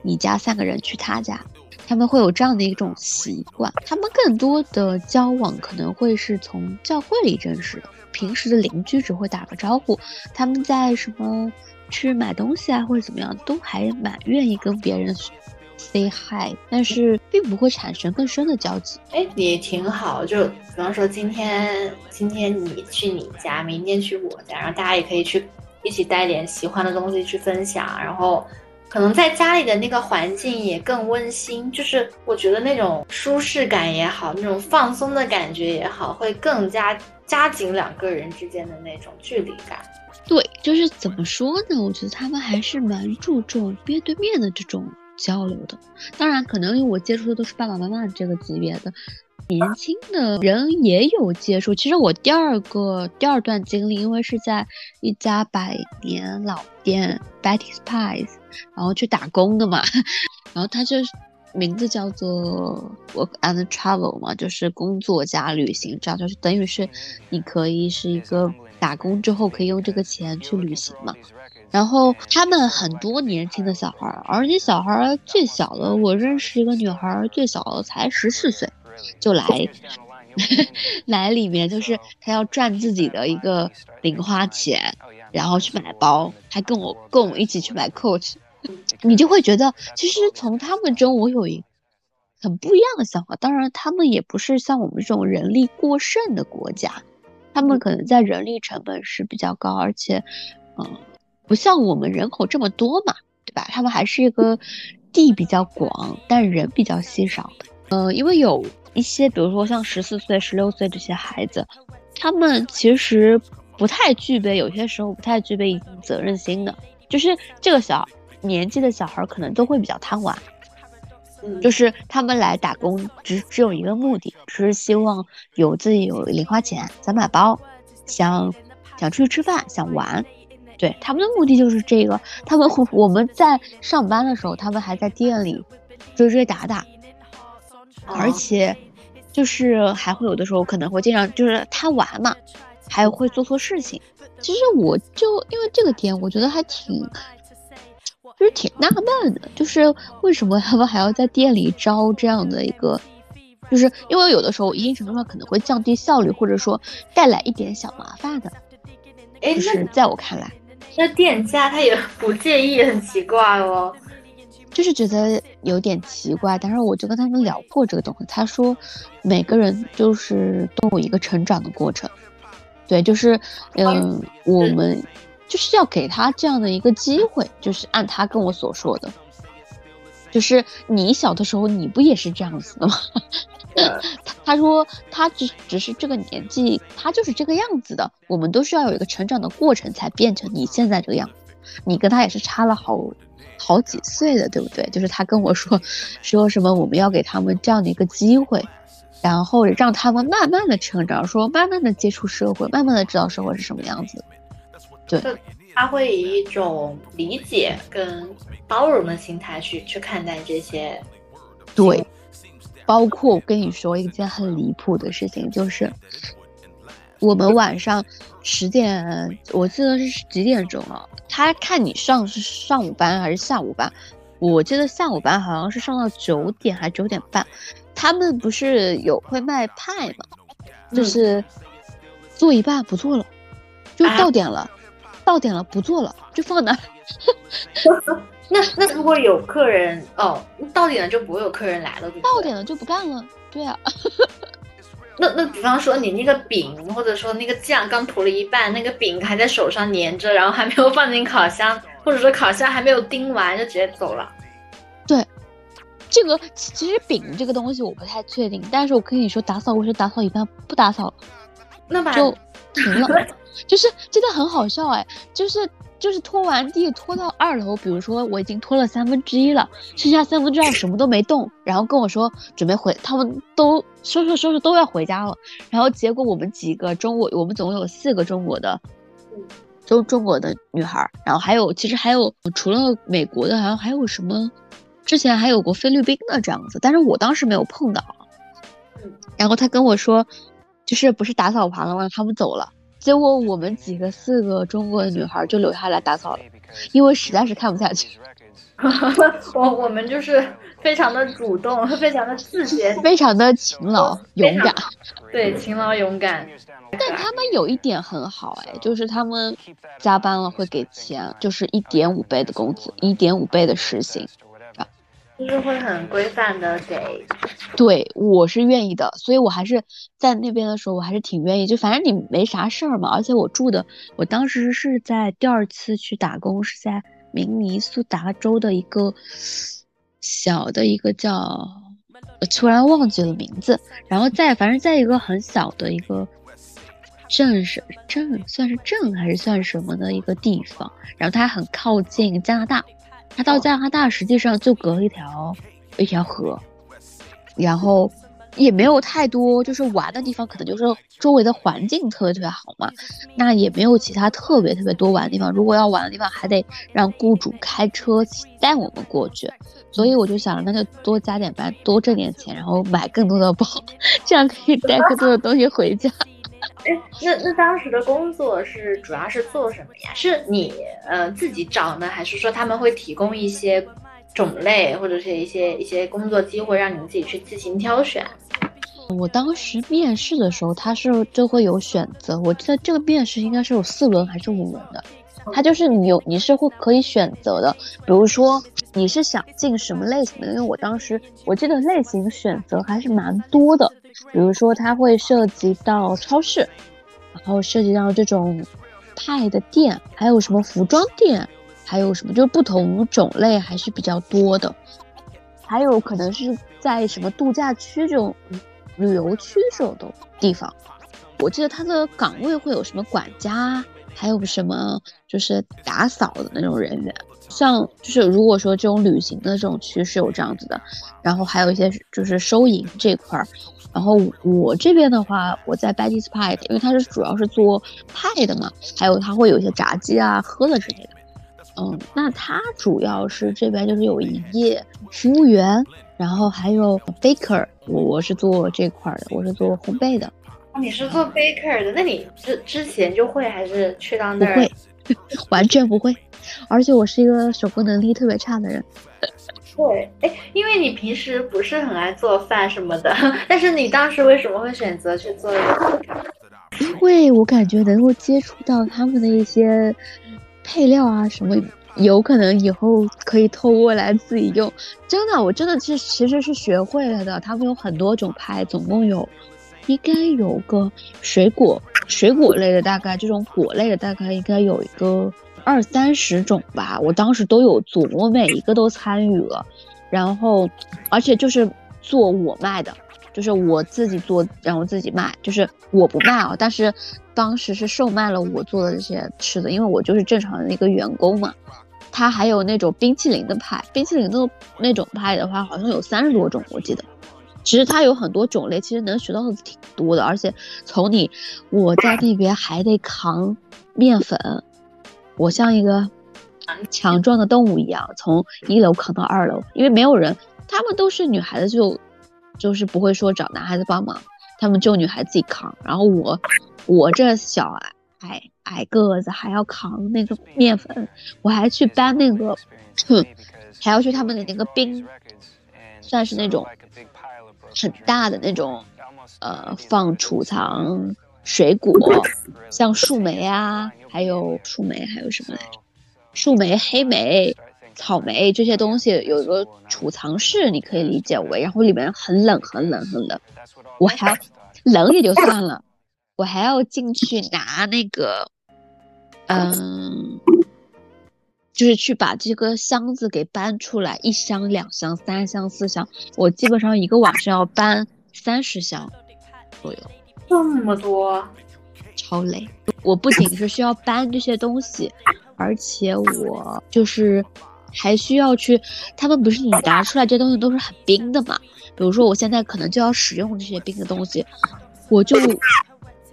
你家三个人去他家，他们会有这样的一种习惯。他们更多的交往可能会是从教会里认识的，平时的邻居只会打个招呼。他们在什么去买东西啊，或者怎么样，都还蛮愿意跟别人 say hi，但是并不会产生更深的交集。哎，也挺好。就比方说今天今天你去你家，明天去我家，然后大家也可以去一起带点喜欢的东西去分享，然后。可能在家里的那个环境也更温馨，就是我觉得那种舒适感也好，那种放松的感觉也好，会更加加紧两个人之间的那种距离感。对，就是怎么说呢？我觉得他们还是蛮注重面对面的这种交流的。当然，可能因为我接触的都是爸爸妈妈这个级别的。年轻的人也有接触。其实我第二个第二段经历，因为是在一家百年老店 Betty's Pies，然后去打工的嘛。(laughs) 然后他就名字叫做 Work and Travel 嘛，就是工作加旅行，这样就是等于是你可以是一个打工之后可以用这个钱去旅行嘛。然后他们很多年轻的小孩，而且小孩最小的，我认识一个女孩，最小的才十四岁。(laughs) 就来，(laughs) 来里面就是他要赚自己的一个零花钱，然后去买包，还跟我跟我们一起去买 Coach，(laughs) 你就会觉得其实从他们中我有一很不一样的想法。当然，他们也不是像我们这种人力过剩的国家，他们可能在人力成本是比较高，而且嗯，不像我们人口这么多嘛，对吧？他们还是一个地比较广，但人比较稀少的。呃，因为有。一些，比如说像十四岁、十六岁这些孩子，他们其实不太具备，有些时候不太具备责任心的。就是这个小年纪的小孩，可能都会比较贪玩。就是他们来打工，只只有一个目的，只是希望有自己有零花钱，想买包，想想出去吃饭，想玩。对他们的目的就是这个。他们我们在上班的时候，他们还在店里追追打打。而且，就是还会有的时候可能会经常就是贪玩嘛，还会做错事情。其实我就因为这个点，我觉得还挺，就是挺纳闷的，就是为什么他们 (laughs) 还要在店里招这样的一个，就是因为有的时候一定程度上可能会降低效率，或者说带来一点小麻烦的。哎，是在我看来，那店家他也不介意，很奇怪哦。就是觉得有点奇怪，但是我就跟他们聊过这个东西。他说，每个人就是都有一个成长的过程，对，就是嗯，我们就是要给他这样的一个机会，就是按他跟我所说的，就是你小的时候你不也是这样子的吗？(laughs) 他他说他只只是这个年纪，他就是这个样子的。我们都是要有一个成长的过程，才变成你现在这个样子。你跟他也是差了好。好几岁的，对不对？就是他跟我说，说什么我们要给他们这样的一个机会，然后让他们慢慢的成长，说慢慢的接触社会，慢慢的知道社会是什么样子。对，他会以一种理解跟包容的心态去去看待这些。对，包括我跟你说一件很离谱的事情，就是。我们晚上十点，我记得是几点钟啊？他看你上是上午班还是下午班？我记得下午班好像是上到九点还是九点半。他们不是有会卖派吗？就是做一半不做了，就到点了，到点了不做了，就放那。(laughs) 那那如果有客人哦，到点了就不会有客人来了，到点了就不干了，对啊。那那比方说你那个饼或者说那个酱刚涂了一半，那个饼还在手上粘着，然后还没有放进烤箱，或者说烤箱还没有叮完就直接走了。对，这个其实饼这个东西我不太确定，但是我跟你说打扫我是打扫一半不打扫了，那就停了，(laughs) 就是真的很好笑哎，就是。就是拖完地拖到二楼，比如说我已经拖了三分之一了，剩下三分之二什么都没动，然后跟我说准备回，他们都收拾收拾都要回家了，然后结果我们几个中国，我们总共有四个中国的，中中国的女孩，然后还有其实还有除了美国的，好像还有什么，之前还有过菲律宾的这样子，但是我当时没有碰到，然后他跟我说，就是不是打扫完了吗？他们走了。结果我们几个四个中国的女孩就留下来打扫了，因为实在是看不下去。(laughs) 我我们就是非常的主动，非常的自 (laughs) 觉，非常的勤劳勇敢。对，勤劳勇敢。但他们有一点很好哎，就是他们加班了会给钱，就是一点五倍的工资，一点五倍的时薪。就是会很规范的给，对我是愿意的，所以我还是在那边的时候，我还是挺愿意。就反正你没啥事儿嘛，而且我住的，我当时是在第二次去打工，是在明尼苏达州的一个小的一个叫，突然忘记了名字，然后在反正在一个很小的一个镇是镇，算是镇还是算什么的一个地方，然后它很靠近加拿大。他到加拿大实际上就隔了一条一条河，然后也没有太多就是玩的地方，可能就是周围的环境特别特别好嘛。那也没有其他特别特别多玩的地方。如果要玩的地方，还得让雇主开车带我们过去。所以我就想，那就多加点班，多挣点钱，然后买更多的包，(laughs) 这样可以带更多的东西回家。哎，那那当时的工作是主要是做什么呀？是你呃自己找呢，还是说他们会提供一些种类或者是一些一些工作机会，让你们自己去自行挑选？我当时面试的时候，他是就会有选择。我记得这个面试应该是有四轮还是五轮的，他就是你有你是会可以选择的。比如说你是想进什么类型的？因为我当时我记得类型选择还是蛮多的。比如说，它会涉及到超市，然后涉及到这种派的店，还有什么服装店，还有什么就是不同种类还是比较多的。还有可能是在什么度假区这种旅游区这种的地方，我记得它的岗位会有什么管家，还有什么就是打扫的那种人员。像就是如果说这种旅行的这种区是有这样子的，然后还有一些就是收银这块儿。然后我这边的话，我在 Betty's Pie，因为它是主要是做派的嘛，还有它会有一些炸鸡啊、喝的之类的。嗯，那它主要是这边就是有营业服务员，然后还有 baker，我我是做这块的，我是做烘焙的。你是做 baker 的，那你之之前就会还是去到那儿？不会，(laughs) 完全不会，而且我是一个手工能力特别差的人。对，哎，因为你平时不是很爱做饭什么的，(laughs) 但是你当时为什么会选择去做？因为我感觉能够接触到他们的一些。配料啊，什么有可能以后可以偷过来自己用。真的，我真的是其实是学会了的。他们有很多种派，总共有，应该有个水果水果类的，大概这种果类的大概应该有一个二三十种吧。我当时都有做，我每一个都参与了。然后，而且就是做我卖的。就是我自己做，然后自己卖，就是我不卖啊。但是当时是售卖了我做的这些吃的，因为我就是正常的一个员工嘛。他还有那种冰淇淋的派，冰淇淋的那种派的话，好像有三十多种，我记得。其实它有很多种类，其实能学到的挺多的。而且从你我在那边还得扛面粉，我像一个强壮的动物一样，从一楼扛到二楼，因为没有人，他们都是女孩子就。就是不会说找男孩子帮忙，他们就女孩自己扛。然后我，我这小矮矮矮个子还要扛那个面粉，我还去搬那个，哼还要去他们的那个冰，算是那种很大的那种，呃，放储藏水果，像树莓啊，还有树莓还有什么来着？树莓、黑莓。草莓这些东西有一个储藏室，你可以理解为，然后里面很冷很冷很冷，我还要冷也就算了，我还要进去拿那个，嗯，就是去把这个箱子给搬出来，一箱两箱三箱四箱，我基本上一个晚上要搬三十箱左右，这么多，超累。我不仅是需要搬这些东西，而且我就是。还需要去，他们不是你拿出来这些东西都是很冰的嘛？比如说我现在可能就要使用这些冰的东西，我就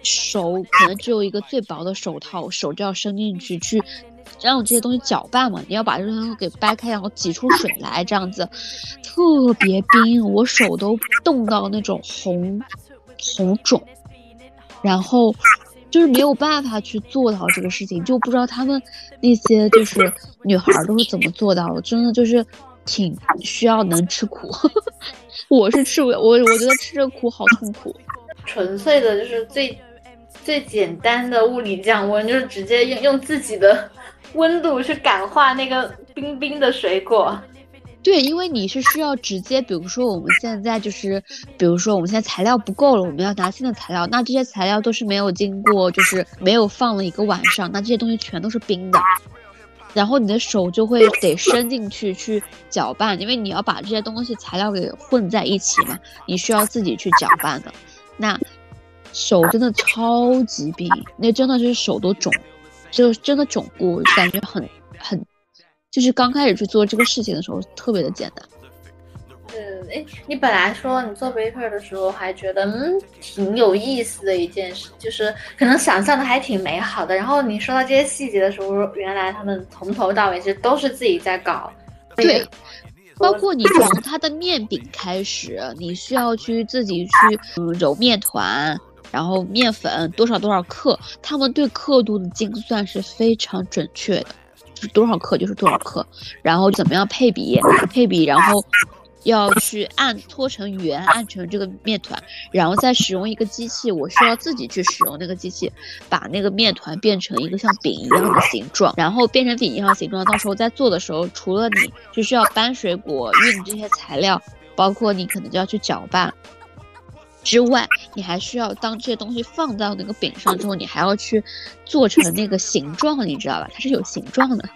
手可能只有一个最薄的手套，手就要伸进去去让这些东西搅拌嘛。你要把这些东西给掰开，然后挤出水来，这样子特别冰，我手都冻到那种红红肿，然后。就是没有办法去做到这个事情，就不知道他们那些就是女孩都是怎么做到的，真的就是挺需要能吃苦。(laughs) 我是吃不我，我觉得吃这苦好痛苦。纯粹的就是最最简单的物理降温，就是直接用用自己的温度去感化那个冰冰的水果。对，因为你是需要直接，比如说我们现在就是，比如说我们现在材料不够了，我们要拿新的材料，那这些材料都是没有经过，就是没有放了一个晚上，那这些东西全都是冰的，然后你的手就会得伸进去去搅拌，因为你要把这些东西材料给混在一起嘛，你需要自己去搅拌的，那手真的超级冰，那真的是手都肿，就真的肿过，感觉很很。就是刚开始去做这个事情的时候，特别的简单。嗯，哎，你本来说你做 baker 的时候还觉得嗯挺有意思的一件事，就是可能想象的还挺美好的。然后你说到这些细节的时候，原来他们从头到尾其实都是自己在搞。对，包括你从它的面饼开始，你需要去自己去嗯揉面团，然后面粉多少多少克，他们对刻度的精算是非常准确的。多少克就是多少克，然后怎么样配比配比，然后要去按搓成圆，按成这个面团，然后再使用一个机器，我需要自己去使用那个机器，把那个面团变成一个像饼一样的形状，然后变成饼一样的形状，到时候在做的时候，除了你就需要搬水果、运这些材料，包括你可能就要去搅拌。之外，你还需要当这些东西放到那个饼上之后，你还要去做成那个形状，你知道吧？它是有形状的。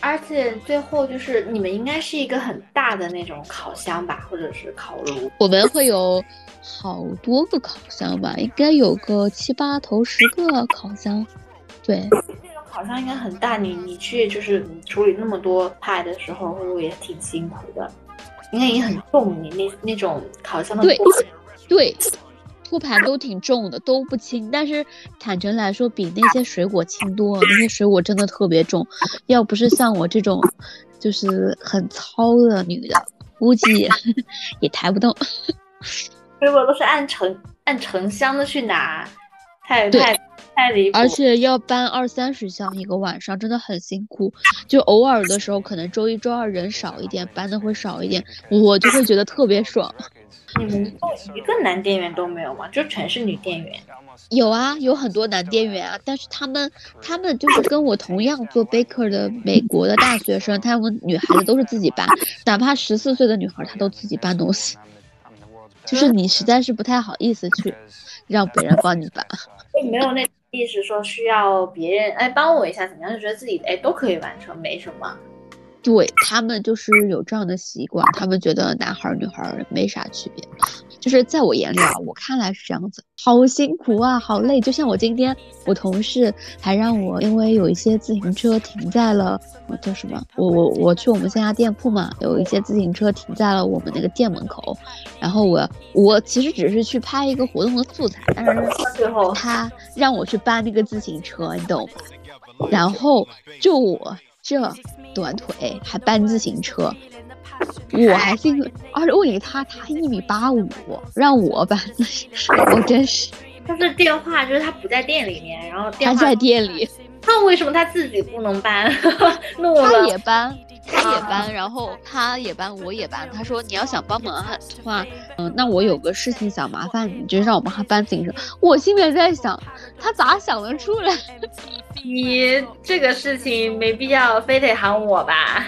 而且最后就是你们应该是一个很大的那种烤箱吧，或者是烤炉？我们会有好多个烤箱吧，应该有个七八头、十个烤箱。对，那种烤箱应该很大，你你去就是处理那么多派的时候，会不会也挺辛苦的？应该也很重，你那那种烤箱的对。对，托盘都挺重的，都不轻。但是坦诚来说，比那些水果轻多了。那些水果真的特别重，要不是像我这种，就是很糙的女的，估计也 (laughs) 抬不动。水果都是按成按成箱的去拿，太太太离谱。而且要搬二三十箱一个晚上，真的很辛苦。就偶尔的时候，可能周一周二人少一点，搬的会少一点，我就会觉得特别爽。你们一个男店员都没有吗？就全是女店员？有啊，有很多男店员啊，但是他们他们就是跟我同样做 baker 的美国的大学生，他们女孩子都是自己搬，哪怕十四岁的女孩，她都自己搬东西。就是你实在是不太好意思去让别人帮你搬，没有那意识说需要别人哎帮我一下怎么样，就觉得自己哎都可以完成，没什么。对他们就是有这样的习惯，他们觉得男孩女孩没啥区别。就是在我眼里啊，我看来是这样子，好辛苦啊，好累。就像我今天，我同事还让我，因为有一些自行车停在了，叫什么？我我我去我们线下店铺嘛，有一些自行车停在了我们那个店门口，然后我我其实只是去拍一个活动的素材，但是最后他让我去搬那个自行车，你懂吗？然后就我这短腿还搬自行车。我还是一个，而且问题他他一米八五，让我搬，我真是。(laughs) 他是电话，就是他不在店里面，然后他在店里。那为什么他自己不能搬？(laughs) 他也搬，他也搬，然后他也搬，我也搬。他说你要想帮忙的话，嗯，那我有个事情想麻烦你，就是让我帮他搬自行车。我心里在想，他咋想得出来？你这个事情没必要非得喊我吧？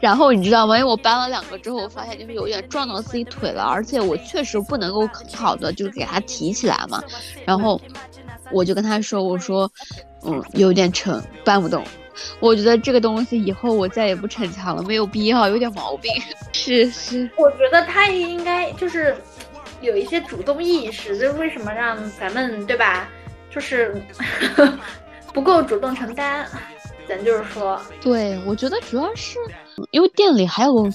然后你知道吗？因为我搬了两个之后，我发现就是有点撞到自己腿了，而且我确实不能够很好的就给它提起来嘛。然后我就跟他说：“我说，嗯，有点沉，搬不动。我觉得这个东西以后我再也不逞强了，没有必要，有点毛病。(laughs) ”是是，我觉得他也应该就是有一些主动意识，就是为什么让咱们对吧？就是不够主动承担。咱就是说，对我觉得主要是因为店里还有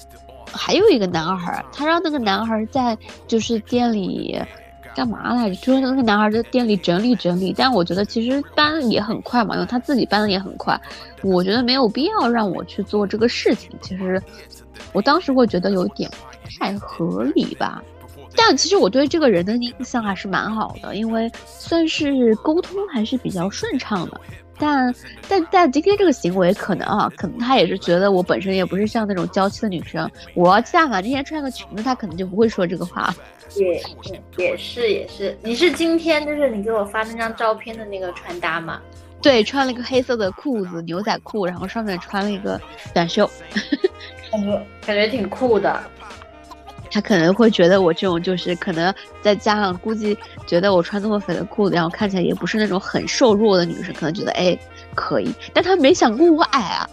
还有一个男孩，他让那个男孩在就是店里干嘛来着？就是那个男孩在店里整理整理。但我觉得其实搬也很快嘛，因为他自己搬的也很快。我觉得没有必要让我去做这个事情。其实我当时会觉得有点不太合理吧。但其实我对这个人的印象还是蛮好的，因为算是沟通还是比较顺畅的。但但但今天这个行为可能啊，可能他也是觉得我本身也不是像那种娇气的女生。我要下凡今天穿个裙子，他可能就不会说这个话。也也是也是，你是今天就是你给我发那张照片的那个穿搭吗？对，穿了一个黑色的裤子，牛仔裤，然后上面穿了一个短袖，(laughs) 感觉感觉挺酷的。他可能会觉得我这种就是可能再加上估计觉得我穿这么肥的裤子，然后看起来也不是那种很瘦弱的女生，可能觉得哎可以，但他没想过我矮啊。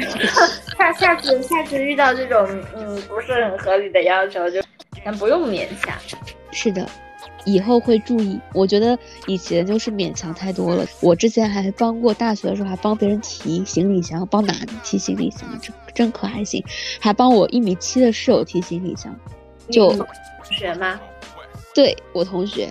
(laughs) 下下次下次遇到这种嗯不是很合理的要求，就咱不用勉强。是的，以后会注意。我觉得以前就是勉强太多了。我之前还帮过大学的时候还帮别人提行李箱，帮男的提行李箱，真真可还行，还帮我一米七的室友提行李箱。就同学吗？对我同学。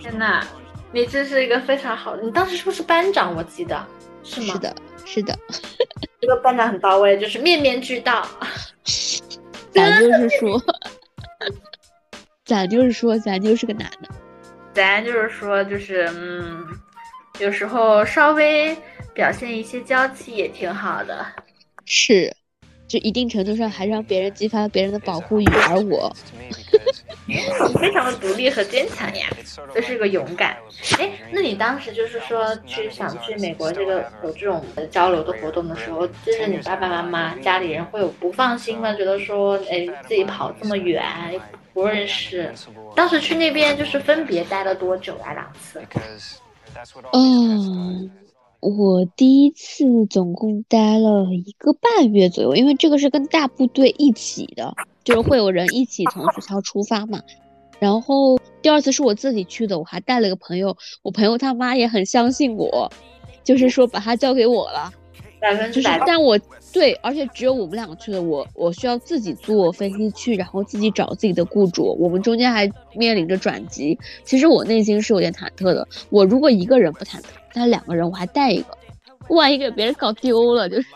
天呐，你这是一个非常好的。你当时是不是班长？我记得是吗？是的，是的。(laughs) 这个班长很到位，就是面面俱到。(laughs) 咱就是说，(laughs) 咱就是说，咱就是个男的。咱就是说，就是嗯，有时候稍微表现一些娇气也挺好的。是。就一定程度上还让别人激发了别人的保护欲，而我，(laughs) 你 (laughs) 非常的独立和坚强呀，这是个勇敢。哎，那你当时就是说去想去美国这个有这种交流的活动的时候，就是你爸爸妈妈家里人会有不放心吗？觉得说，哎，自己跑这么远不认识，当时去那边就是分别待了多久啊？两次？嗯。我第一次总共待了一个半月左右，因为这个是跟大部队一起的，就是会有人一起从学校出发嘛。然后第二次是我自己去的，我还带了个朋友，我朋友他妈也很相信我，就是说把他交给我了。(laughs) 百分之百。但我对，而且只有我们两个去的，我我需要自己坐飞机去，然后自己找自己的雇主。我们中间还面临着转机，其实我内心是有点忐忑的。我如果一个人不忐忑，但两个人我还带一个，万一给别人搞丢了，就是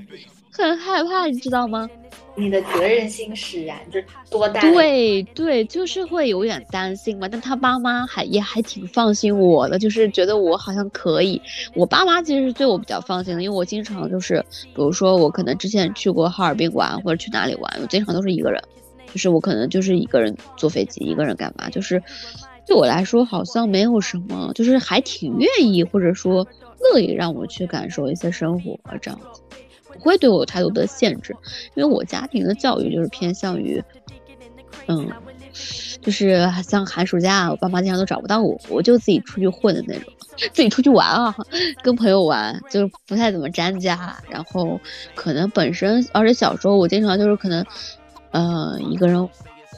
(laughs) 很害怕，你知道吗？你的责任心使然，就是多担。对对，就是会有点担心嘛。但他爸妈还也还挺放心我的，就是觉得我好像可以。我爸妈其实是对我比较放心的，因为我经常就是，比如说我可能之前去过哈尔滨玩或者去哪里玩，我经常都是一个人，就是我可能就是一个人坐飞机，一个人干嘛，就是对我来说好像没有什么，就是还挺愿意或者说乐意让我去感受一些生活这样子。不会对我有太多的限制，因为我家庭的教育就是偏向于，嗯，就是像寒暑假，我爸妈经常都找不到我，我就自己出去混的那种，(laughs) 自己出去玩啊，跟朋友玩，就是不太怎么沾家。然后可能本身，而且小时候我经常就是可能，呃，一个人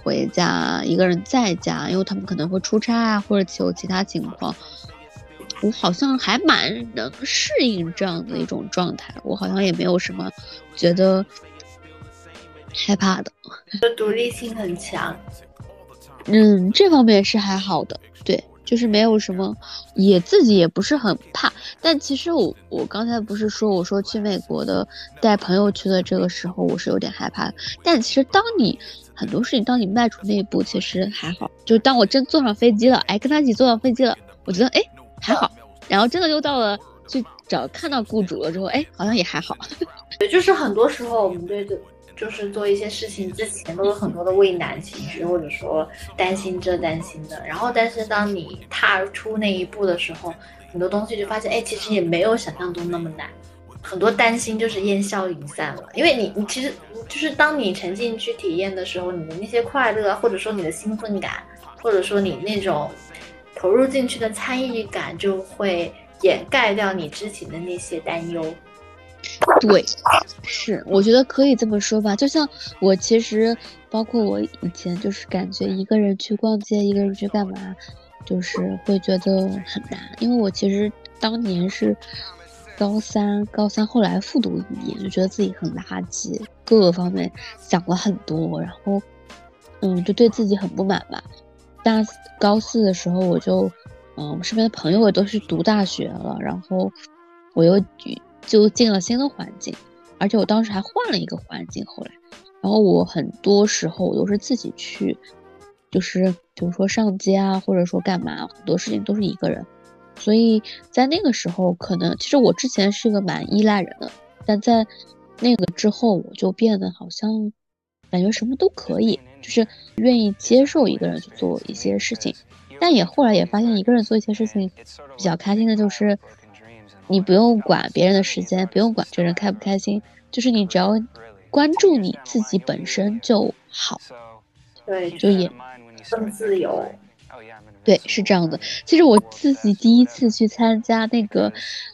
回家，一个人在家，因为他们可能会出差啊，或者有其他情况。我好像还蛮能适应这样的一种状态，我好像也没有什么觉得害怕的，独立性很强。嗯，这方面是还好的，对，就是没有什么，也自己也不是很怕。但其实我我刚才不是说我说去美国的带朋友去的这个时候，我是有点害怕。但其实当你很多事情，当你迈出那一步，其实还好。就是当我真坐上飞机了，哎，跟他一起坐上飞机了，我觉得哎。还好，然后真的就到了去找看到雇主了之后，哎，好像也还好。对，就是很多时候我们对就是做一些事情之前都有很多的畏难情绪，或者说担心这担心的。然后，但是当你踏出那一步的时候，很多东西就发现，哎，其实也没有想象中那么难。很多担心就是烟消云散了，因为你你其实就是当你沉浸去体验的时候，你的那些快乐，或者说你的兴奋感，或者说你那种。投入进去的参与感就会掩盖掉你之前的那些担忧。对，是，我觉得可以这么说吧。就像我其实，包括我以前，就是感觉一个人去逛街，一个人去干嘛，就是会觉得很难。因为我其实当年是高三，高三后来复读一年，就觉得自己很垃圾，各个方面想了很多，然后，嗯，就对自己很不满吧。大高四的时候，我就，嗯，我身边的朋友也都是读大学了，然后我又就进了新的环境，而且我当时还换了一个环境。后来，然后我很多时候我都是自己去，就是比如说上街啊，或者说干嘛，很多事情都是一个人。所以在那个时候，可能其实我之前是个蛮依赖人的，但在那个之后，我就变得好像感觉什么都可以。就是愿意接受一个人去做一些事情，但也后来也发现一个人做一些事情比较开心的，就是你不用管别人的时间，不用管这人开不开心，就是你只要关注你自己本身就好。对，就也更自由。对，是这样的。其实我自己第一次去参加那个，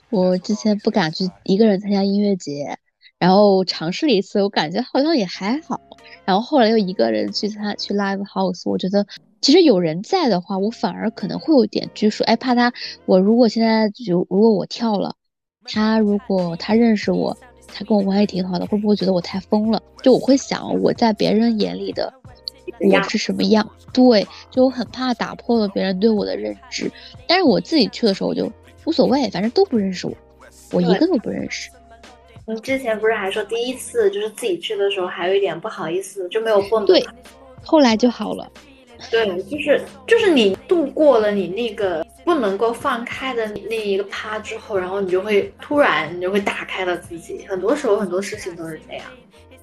我之前不敢去一个人参加音乐节。然后尝试了一次，我感觉好像也还好。然后后来又一个人去他去 live house，我觉得其实有人在的话，我反而可能会有点拘束，哎，怕他。我如果现在就如果我跳了，他如果他认识我，他跟我关系挺好的，会不会觉得我太疯了？就我会想我在别人眼里的我是什么样？对，就我很怕打破了别人对我的认知。但是我自己去的时候，我就无所谓，反正都不认识我，我一个都不认识。你之前不是还说第一次就是自己去的时候还有一点不好意思，就没有蹦。对，后来就好了。对，就是就是你度过了你那个不能够放开的那一个趴之后，然后你就会突然你就会打开了自己。很多时候很多事情都是这样。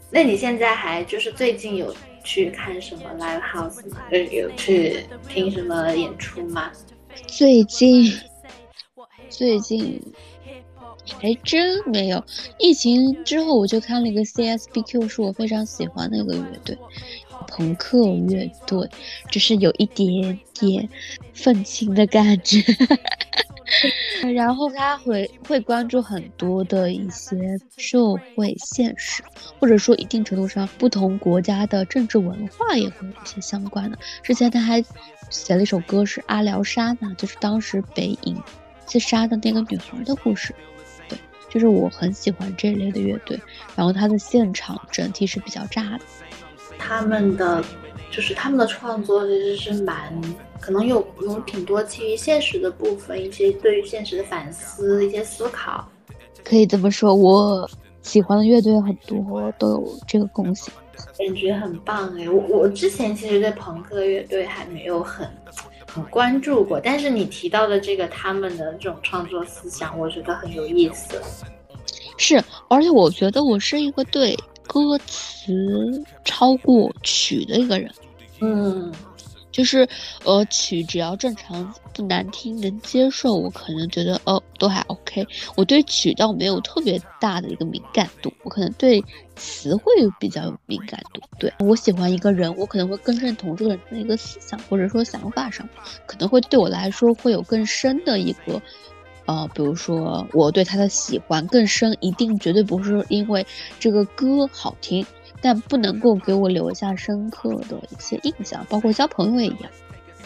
那你现在还就是最近有去看什么 live house 吗？有去听什么演出吗？最近，最近。还真没有，疫情之后我就看了一个 CSBQ，是我非常喜欢的一个乐队，朋克乐队，就是有一点点愤青的感觉。(laughs) 然后他会会关注很多的一些社会现实，或者说一定程度上不同国家的政治文化也会有一些相关的。之前他还写了一首歌是阿廖沙娜，就是当时北影自杀的那个女孩的故事。就是我很喜欢这类的乐队，然后他的现场整体是比较炸的。他们的就是他们的创作其实是蛮可能有有挺多基于现实的部分，一些对于现实的反思，一些思考。可以这么说，我喜欢的乐队很多都有这个共性，感觉很棒哎。我我之前其实对朋克乐队还没有很很关注过，但是你提到的这个他们的这种创作思想，我觉得很有意思。是，而且我觉得我是一个对歌词超过曲的一个人。嗯。就是，呃，曲只要正常不难听能接受，我可能觉得哦都还 OK。我对曲倒没有特别大的一个敏感度，我可能对词汇比较有敏感度。对我喜欢一个人，我可能会更认同这个人的一个思想或者说想法上，可能会对我来说会有更深的一个，呃，比如说我对他的喜欢更深，一定绝对不是因为这个歌好听。但不能够给我留下深刻的一些印象，包括交朋友也一样。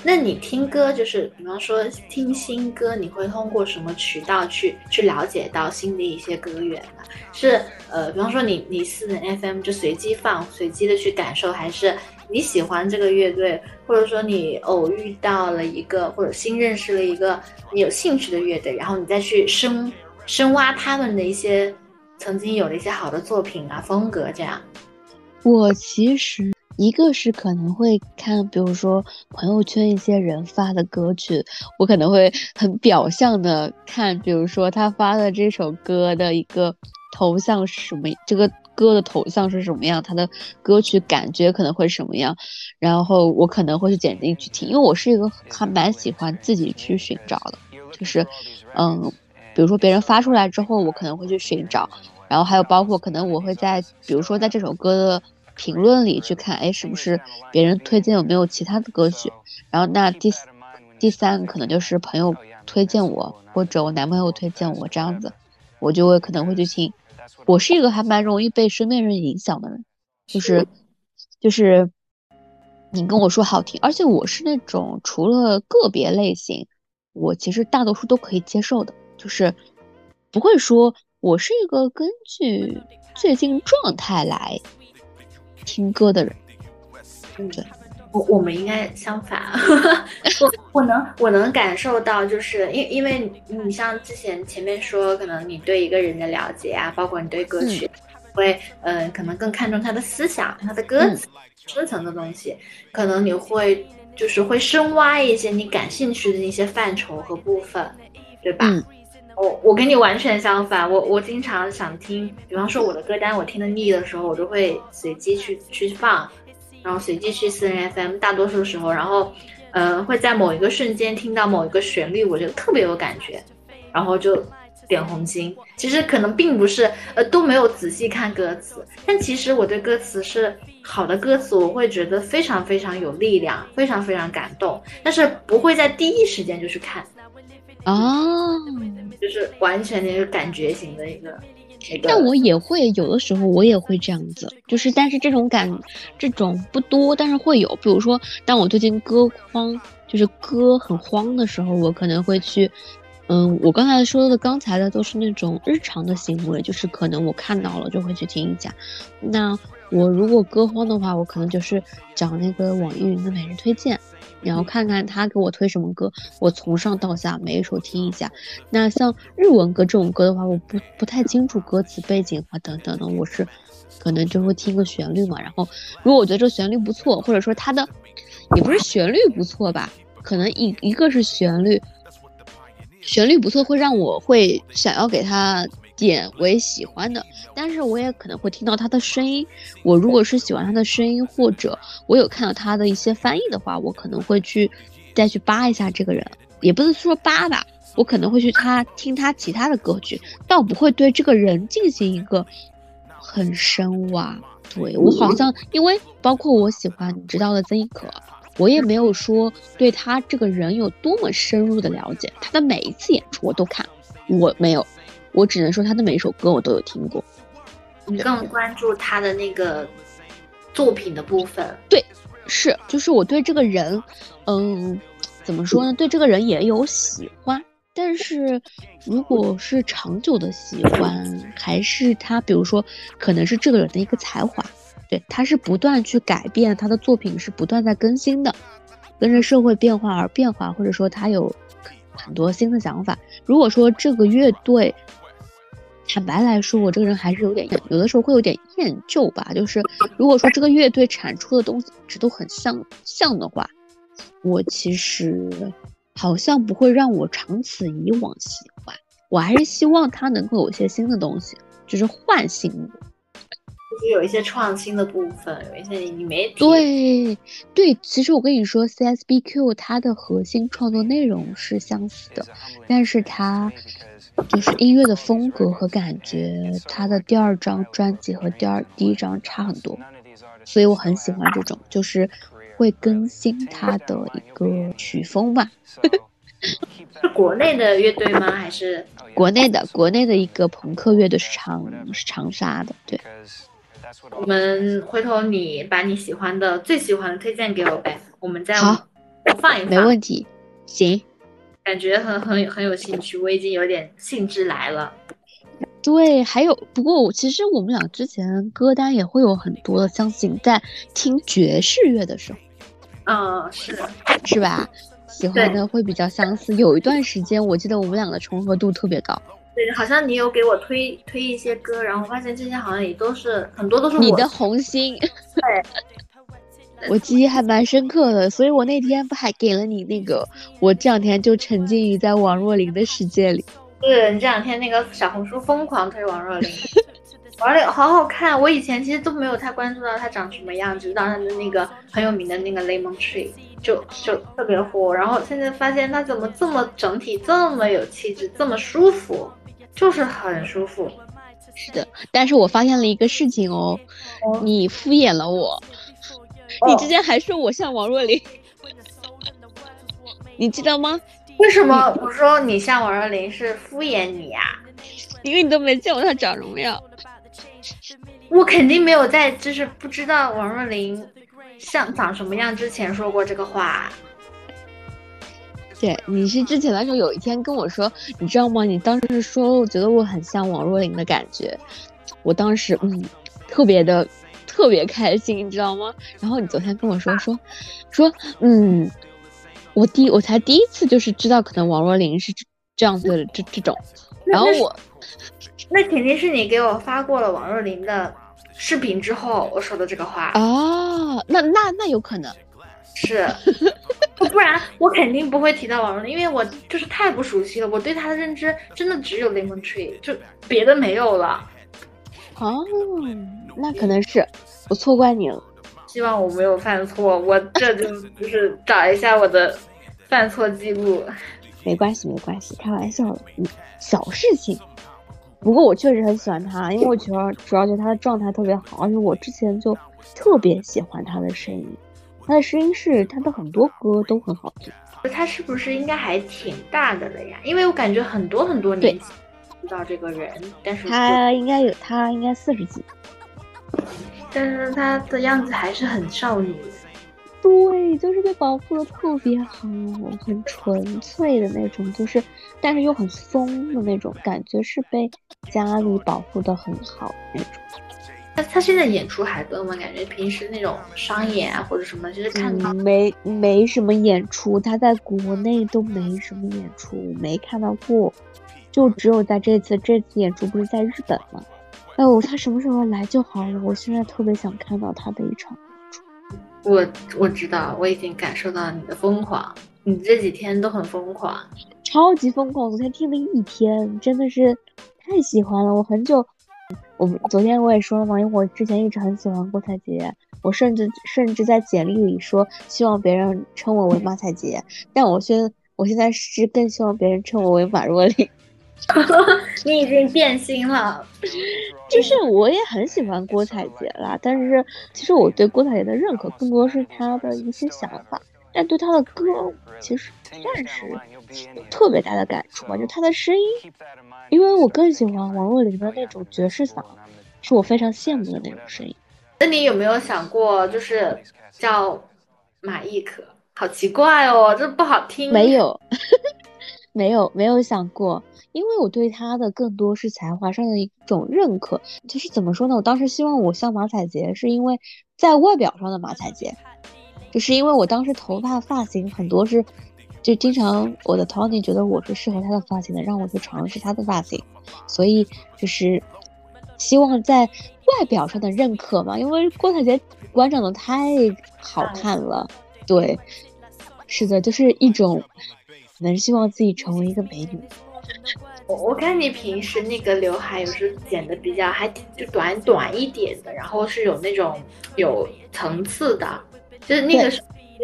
那你听歌，就是比方说听新歌，你会通过什么渠道去去了解到新的一些歌源呢？是呃，比方说你你私人 FM 就随机放，随机的去感受，还是你喜欢这个乐队，或者说你偶遇到了一个或者新认识了一个你有兴趣的乐队，然后你再去深深挖他们的一些曾经有的一些好的作品啊风格这样。我其实一个是可能会看，比如说朋友圈一些人发的歌曲，我可能会很表象的看，比如说他发的这首歌的一个头像是什么，这个歌的头像是什么样，他的歌曲感觉可能会什么样，然后我可能会去点进去听，因为我是一个还蛮喜欢自己去寻找的，就是，嗯，比如说别人发出来之后，我可能会去寻找，然后还有包括可能我会在，比如说在这首歌的。评论里去看，哎，是不是别人推荐有没有其他的歌曲？然后那第第三个可能就是朋友推荐我，或者我男朋友推荐我这样子，我就会可能会去听。我是一个还蛮容易被身边人影响的人，就是就是你跟我说好听，而且我是那种除了个别类型，我其实大多数都可以接受的，就是不会说我是一个根据最近状态来。听歌的人，嗯，对，我我们应该相反，(laughs) 我我能我能感受到，就是因因为你像之前前面说，可能你对一个人的了解啊，包括你对歌曲，会嗯，可能更看重他的思想、他的歌词深层的东西，可能你会就是会深挖一些你感兴趣的那些范畴和部分，对吧？我我跟你完全相反，我我经常想听，比方说我的歌单我听的腻的时候，我都会随机去去放，然后随机去私人 FM，大多数时候，然后，呃，会在某一个瞬间听到某一个旋律，我觉得特别有感觉，然后就点红心。其实可能并不是，呃，都没有仔细看歌词，但其实我对歌词是好的歌词，我会觉得非常非常有力量，非常非常感动，但是不会在第一时间就去看。哦，就是完全的一个感觉型的一个，但我也会有的时候我也会这样子，就是但是这种感这种不多，但是会有，比如说当我最近歌荒，就是歌很荒的时候，我可能会去，嗯，我刚才说的刚才的都是那种日常的行为，就是可能我看到了就会去听一下，那我如果歌荒的话，我可能就是找那个网易云的每日推荐。然后看看他给我推什么歌，我从上到下每一首听一下。那像日文歌这种歌的话，我不不太清楚歌词背景啊等等的，我是可能就会听个旋律嘛。然后如果我觉得这个旋律不错，或者说它的也不是旋律不错吧，可能一一个是旋律，旋律不错会让我会想要给他。点为喜欢的，但是我也可能会听到他的声音。我如果是喜欢他的声音，或者我有看到他的一些翻译的话，我可能会去再去扒一下这个人，也不是说扒吧，我可能会去他听他其他的歌曲，倒不会对这个人进行一个很深挖。对我好像，因为包括我喜欢你知道的曾轶可，我也没有说对他这个人有多么深入的了解。他的每一次演出我都看，我没有。我只能说他的每一首歌我都有听过。你更关注他的那个作品的部分？对，是，就是我对这个人，嗯，怎么说呢？对这个人也有喜欢，但是如果是长久的喜欢，还是他，比如说，可能是这个人的一个才华，对，他是不断去改变，他的作品是不断在更新的，跟着社会变化而变化，或者说他有很多新的想法。如果说这个乐队，坦白来说，我这个人还是有点有的时候会有点厌旧吧。就是如果说这个乐队产出的东西一直都很像像的话，我其实。好像不会让我长此以往喜欢，我还是希望他能够有一些新的东西，就是唤醒我，就是有一些创新的部分，有一些你没对对。其实我跟你说，CSBQ 它的核心创作内容是相似的，但是它就是音乐的风格和感觉，它的第二张专辑和第二第一张差很多，所以我很喜欢这种，就是。会更新它的一个曲风吧？(laughs) 是国内的乐队吗？还是国内的？国内的一个朋克乐队是长是长沙的。对，我们回头你把你喜欢的最喜欢的推荐给我呗，我们再好放一放。没问题，行。感觉很很很有兴趣，我已经有点兴致来了。对，还有不过我其实我们俩之前歌单也会有很多的，相信在听爵士乐的时候。嗯，是是吧？喜欢的会比较相似。有一段时间，我记得我们俩的重合度特别高。对，好像你有给我推推一些歌，然后发现这些好像也都是很多都是你的红心。对，(laughs) 我记忆还蛮深刻的，所以我那天不还给了你那个？我这两天就沉浸于在王若琳的世界里。对你这两天那个小红书疯狂推王若琳。(laughs) 王若琳好好看，我以前其实都没有太关注到她长什么样，只知道她的那个很有名的那个 Lemon Tree 就就特别火，然后现在发现她怎么这么整体这么有气质，这么舒服，就是很舒服。是的，但是我发现了一个事情哦，你敷衍了我，你之前还说我像王若琳，你知道吗？为什么我说你像王若琳是敷衍你呀？因为你都没见过她长什么样。我肯定没有在就是不知道王若琳像长什么样之前说过这个话。对，你是之前的时候有一天跟我说，你知道吗？你当时说我觉得我很像王若琳的感觉，我当时嗯特别的特别开心，你知道吗？然后你昨天跟我说说说嗯，我第我才第一次就是知道可能王若琳是这样子的这这种，然后我。那肯定是你给我发过了王若琳的视频之后，我说的这个话哦，那那那有可能是，(laughs) 不然我肯定不会提到王若琳，因为我就是太不熟悉了，我对她的认知真的只有 Lemon Tree，就别的没有了。哦，那可能是我错怪你了，希望我没有犯错，我这就就是找一下我的犯错记录。没关系，没关系，开玩笑的，嗯，小事情。不过我确实很喜欢他，因为我觉得主要觉得他的状态特别好，而且我之前就特别喜欢他的声音，他的声音是他的很多歌都很好听。他是不是应该还挺大的了呀？因为我感觉很多很多年知道这个人，但是他应该有他应该四十几，但是他的样子还是很少女。对，就是被保护的特别好，很纯粹的那种，就是，但是又很松的那种感觉，是被家里保护的很好那种。他他现在演出还多吗？感觉平时那种商演啊或者什么，就是看到没没什么演出，他在国内都没什么演出，没看到过，就只有在这次这次演出不是在日本吗？哎呦，他什么时候来就好了，我现在特别想看到他的一场演出。我我知道，我已经感受到你的疯狂，你这几天都很疯狂，超级疯狂。昨天听了一天，真的是太喜欢了。我很久，我昨天我也说了嘛，因为我之前一直很喜欢郭采洁，我甚至甚至在简历里说希望别人称我为马采洁，但我现我现在是更希望别人称我为马若琳。(laughs) 你已经变心了，(laughs) 就是我也很喜欢郭采洁啦，但是其实我对郭采洁的认可更多是她的一些想法，但对他的歌其实不算是特别大的感触吧，就他的声音，因为我更喜欢王若琳的那种爵士嗓，是我非常羡慕的那种声音。那你有没有想过，就是叫马亦可？好奇怪哦，这不好听。没有。(laughs) 没有没有想过，因为我对他的更多是才华上的一种认可。就是怎么说呢？我当时希望我像马彩杰，是因为在外表上的马彩杰，就是因为我当时头发发型很多是，就经常我的 Tony 觉得我是适合他的发型的，让我去尝试他的发型，所以就是希望在外表上的认可嘛。因为郭采洁馆长的太好看了，对，是的，就是一种。能希望自己成为一个美女。我我看你平时那个刘海有时剪的比较还就短短一点的，然后是有那种有层次的，就是那个是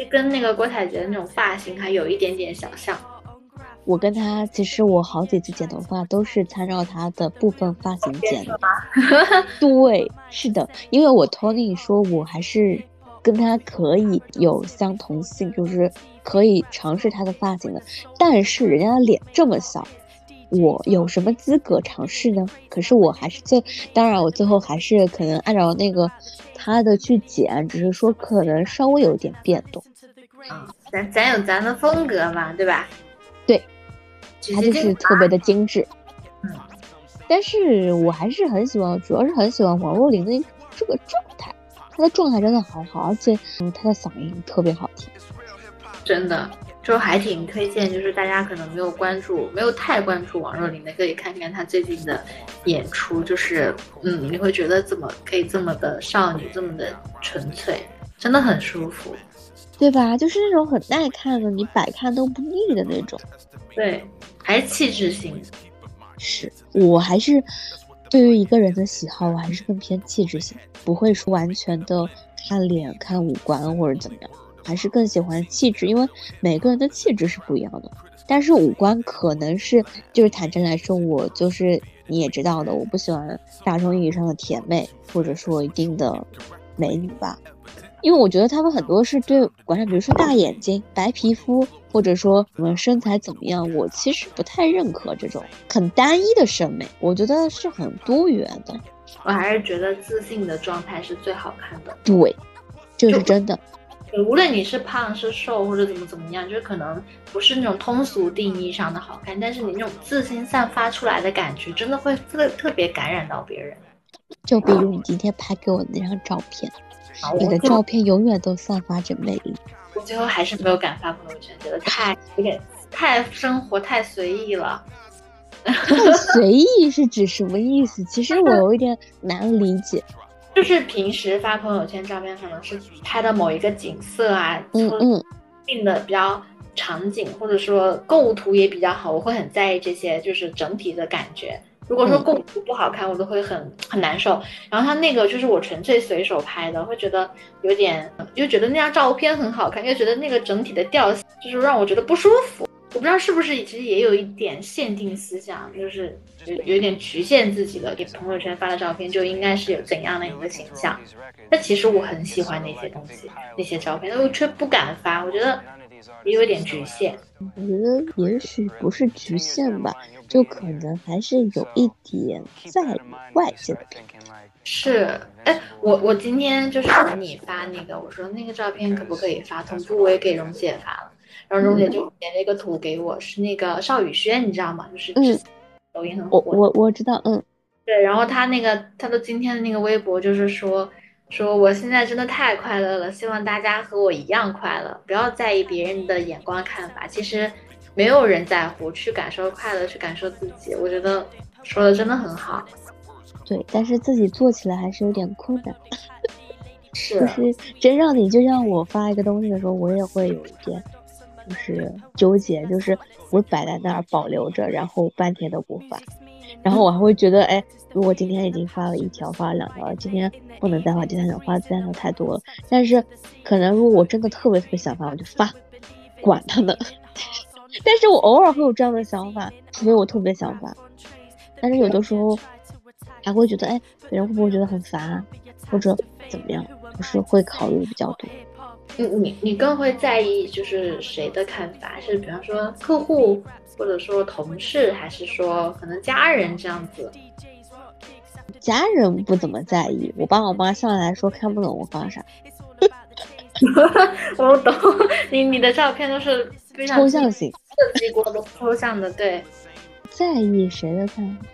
跟那个郭采洁的那种发型还有一点点小像。我跟她其实我好几次剪头发都是参照她的部分发型剪的。对，是的，(laughs) 因为我 Tony 说我还是。跟他可以有相同性，就是可以尝试他的发型的。但是人家的脸这么小，我有什么资格尝试呢？可是我还是最，当然我最后还是可能按照那个他的去剪，只是说可能稍微有点变动。啊，咱咱有咱的风格嘛，对吧？对，他就是特别的精致。嗯，但是我还是很喜欢，主要是很喜欢王若琳的这个状态。她的状态真的好好，而且嗯，他的嗓音特别好听，真的就还挺推荐。就是大家可能没有关注，没有太关注王若琳的，可以看看她最近的演出。就是嗯，你会觉得怎么可以这么的少女，这么的纯粹，真的很舒服，对吧？就是那种很耐看的，你百看都不腻的那种。对，还是气质型。是我还是。对于一个人的喜好，我还是更偏气质型，不会说完全的看脸、看五官或者怎么样，还是更喜欢气质，因为每个人的气质是不一样的。但是五官可能是，就是坦诚来说，我就是你也知道的，我不喜欢大众意义上的甜美，或者说一定的美女吧。因为我觉得他们很多是对观众，比如说大眼睛、白皮肤，或者说什么身材怎么样，我其实不太认可这种很单一的审美。我觉得是很多元的。我还是觉得自信的状态是最好看的。对，这是真的。无论你是胖是瘦或者怎么怎么样，就是可能不是那种通俗定义上的好看，但是你那种自信散发出来的感觉，真的会特特别感染到别人。就比如你今天拍给我的那张照片。你的照片永远都散发着魅力。我最后还是没有敢发朋友圈，觉得太有点太生活太随意了。随意是指什么意思？其实我有一点难理解。就是平时发朋友圈照片，可能是拍的某一个景色啊，嗯嗯，定的比较场景，或者说构图也比较好，我会很在意这些，就是整体的感觉。如果说构图不好看，我都会很很难受。然后他那个就是我纯粹随手拍的，会觉得有点，又觉得那张照片很好看，又觉得那个整体的调性就是让我觉得不舒服。我不知道是不是其实也有一点限定思想，就是有有点局限自己的，给朋友圈发的照片就应该是有怎样的一个形象。但其实我很喜欢那些东西，那些照片，但我却不敢发，我觉得也有点局限。我觉得也许不是局限吧。就可能还是有一点在外界的评价。是，哎，我我今天就是给你发那个，我说那个照片可不可以发？同步我也给蓉姐发了，然后蓉姐就截了一个图给我，是那个邵宇轩，你知道吗？就是嗯，抖音很火。我我我知道，嗯，对，然后他那个他的今天的那个微博就是说说我现在真的太快乐了，希望大家和我一样快乐，不要在意别人的眼光看法。其实。没有人在乎，去感受快乐，去感受自己。我觉得说的真的很好。对，但是自己做起来还是有点困难。(laughs) 是，就是真让你就像我发一个东西的时候，我也会有一点，就是纠结，就是我摆在那儿保留着，然后半天都不发，然后我还会觉得，哎，如果今天已经发了一条，发了两条，今天不能再发第三条，发第三条太多了。但是可能如果我真的特别特别想发，我就发，管他呢。(laughs) 但是我偶尔会有这样的想法，除非我特别想发。但是有的时候还会觉得，哎，别人会不会觉得很烦，或者怎么样？就是会考虑比较多。你你你更会在意就是谁的看法？是比方说客户，或者说同事，还是说可能家人这样子？家人不怎么在意，我爸我妈上来说看不懂我发啥。(laughs) 我懂，你你的照片都是非常抽象型，设计过的抽象的，对。在意谁的看法？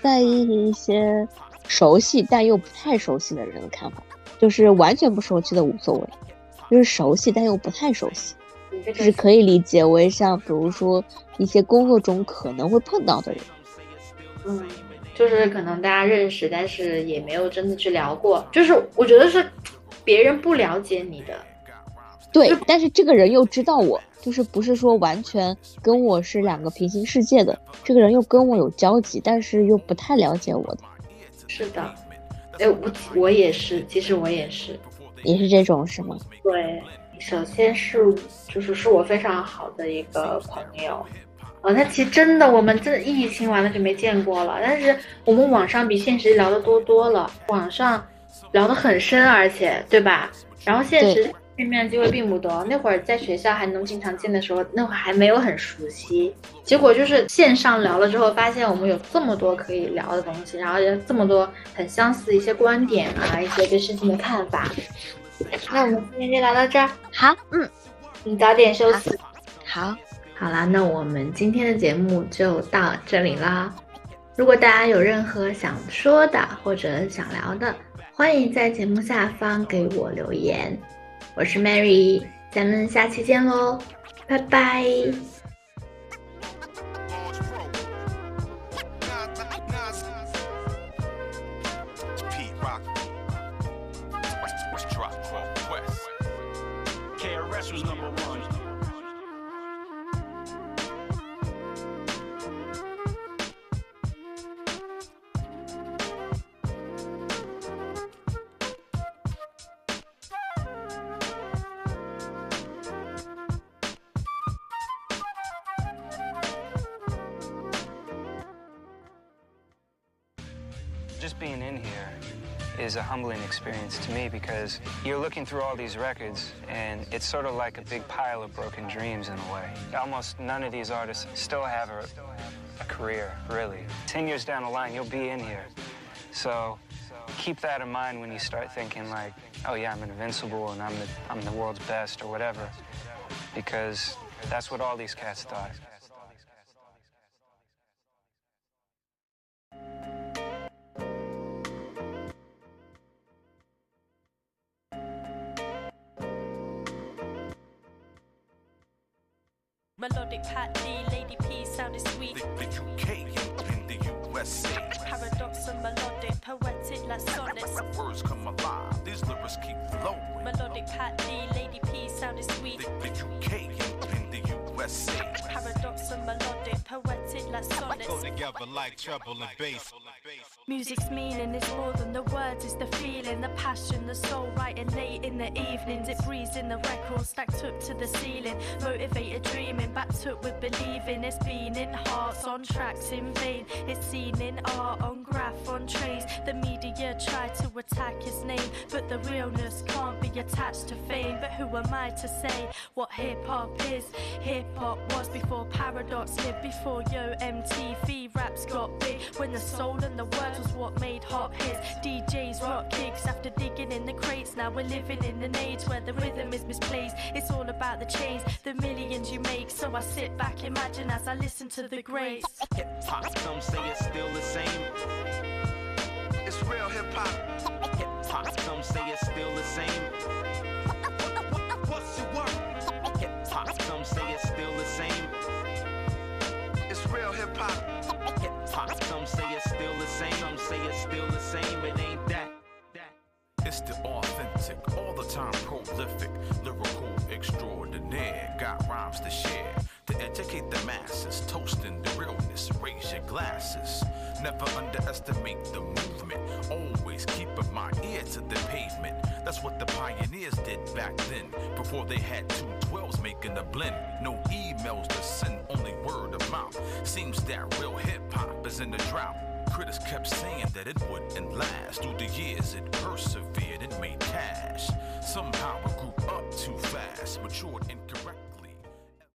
在意一些熟悉但又不太熟悉的人的看法，就是完全不熟悉的无所谓，就是熟悉但又不太熟悉，就是可以理解为像比如说一些工作中可能会碰到的人。嗯，就是可能大家认识，但是也没有真的去聊过。就是我觉得是别人不了解你的，对，但是这个人又知道我，就是不是说完全跟我是两个平行世界的。这个人又跟我有交集，但是又不太了解我的。是的，哎，我我也是，其实我也是，也是这种是吗？对，首先是就是是我非常好的一个朋友。哦，那其实真的，我们这疫情完了就没见过了。但是我们网上比现实聊的多多了，网上聊得很深，而且对吧？然后现实见面机会并不多。那会儿在学校还能经常见的时候，那会儿还没有很熟悉。结果就是线上聊了之后，发现我们有这么多可以聊的东西，然后有这么多很相似的一些观点啊，一些对事情的看法。那我们今天就聊到这儿。好，嗯，你早点休息。好。好啦，那我们今天的节目就到这里啦。如果大家有任何想说的或者想聊的，欢迎在节目下方给我留言。我是 Mary，咱们下期见喽，拜拜。Is a humbling experience to me because you're looking through all these records and it's sort of like a big pile of broken dreams in a way. Almost none of these artists still have a, a career, really. 10 years down the line, you'll be in here. So keep that in mind when you start thinking like, oh yeah, I'm invincible and I'm the, I'm the world's best or whatever. Because that's what all these cats thought. Melodic Pat D, Lady P sounded sweet. The, the UK in the USA. Paradox and melodic, poetic like sonnets. Words come alive, these lyrics keep flowing. Melodic Pat D, Lady P sounded sweet. The, the UK in the USA. Paradox and melodic, poetic like sonnets. Go together like treble and bass. Music's meaning is more than the words, it's the feeling, the passion, the soul writing late in the evenings. It breathes in the record, stacked up to the ceiling. Motivated dreaming, backed up with believing. It's been in hearts, on tracks in vain. It's seen in art, on graph, on trays. The media try to attack his name, but the realness can't be attached to fame. But who am I to say what hip hop is? Hip hop was before Paradox lived, before Yo MTV raps got big. When the soul and the words was what made hot hits. DJs rock kicks after digging in the crates. Now we're living in an age where the rhythm is misplaced. It's all about the chains, the millions you make. So I sit back, imagine as I listen to the greats. Hip hop, some say it's still the same. It's real hip hop. Hip hop, some say it's still the same. What's your word? Hip hop, some say it's still the same. It's real hip hop. Hip hop, some say it's still the same. Some say it's still the same. It ain't that. It's the authentic, all the time prolific, lyrical extraordinaire. Got rhymes to share to educate the masses, toasting the realness. Raise your glasses. Never underestimate the movement. Always keep my ear to the pavement. That's what the pioneers did back then. Before they had two twelves making a blend. No emails to send, only word of mouth. Seems that real hip hop is in the drought. Critics kept saying that it wouldn't last. Through the years, it persevered and made cash. Somehow it grew up too fast, matured incorrect.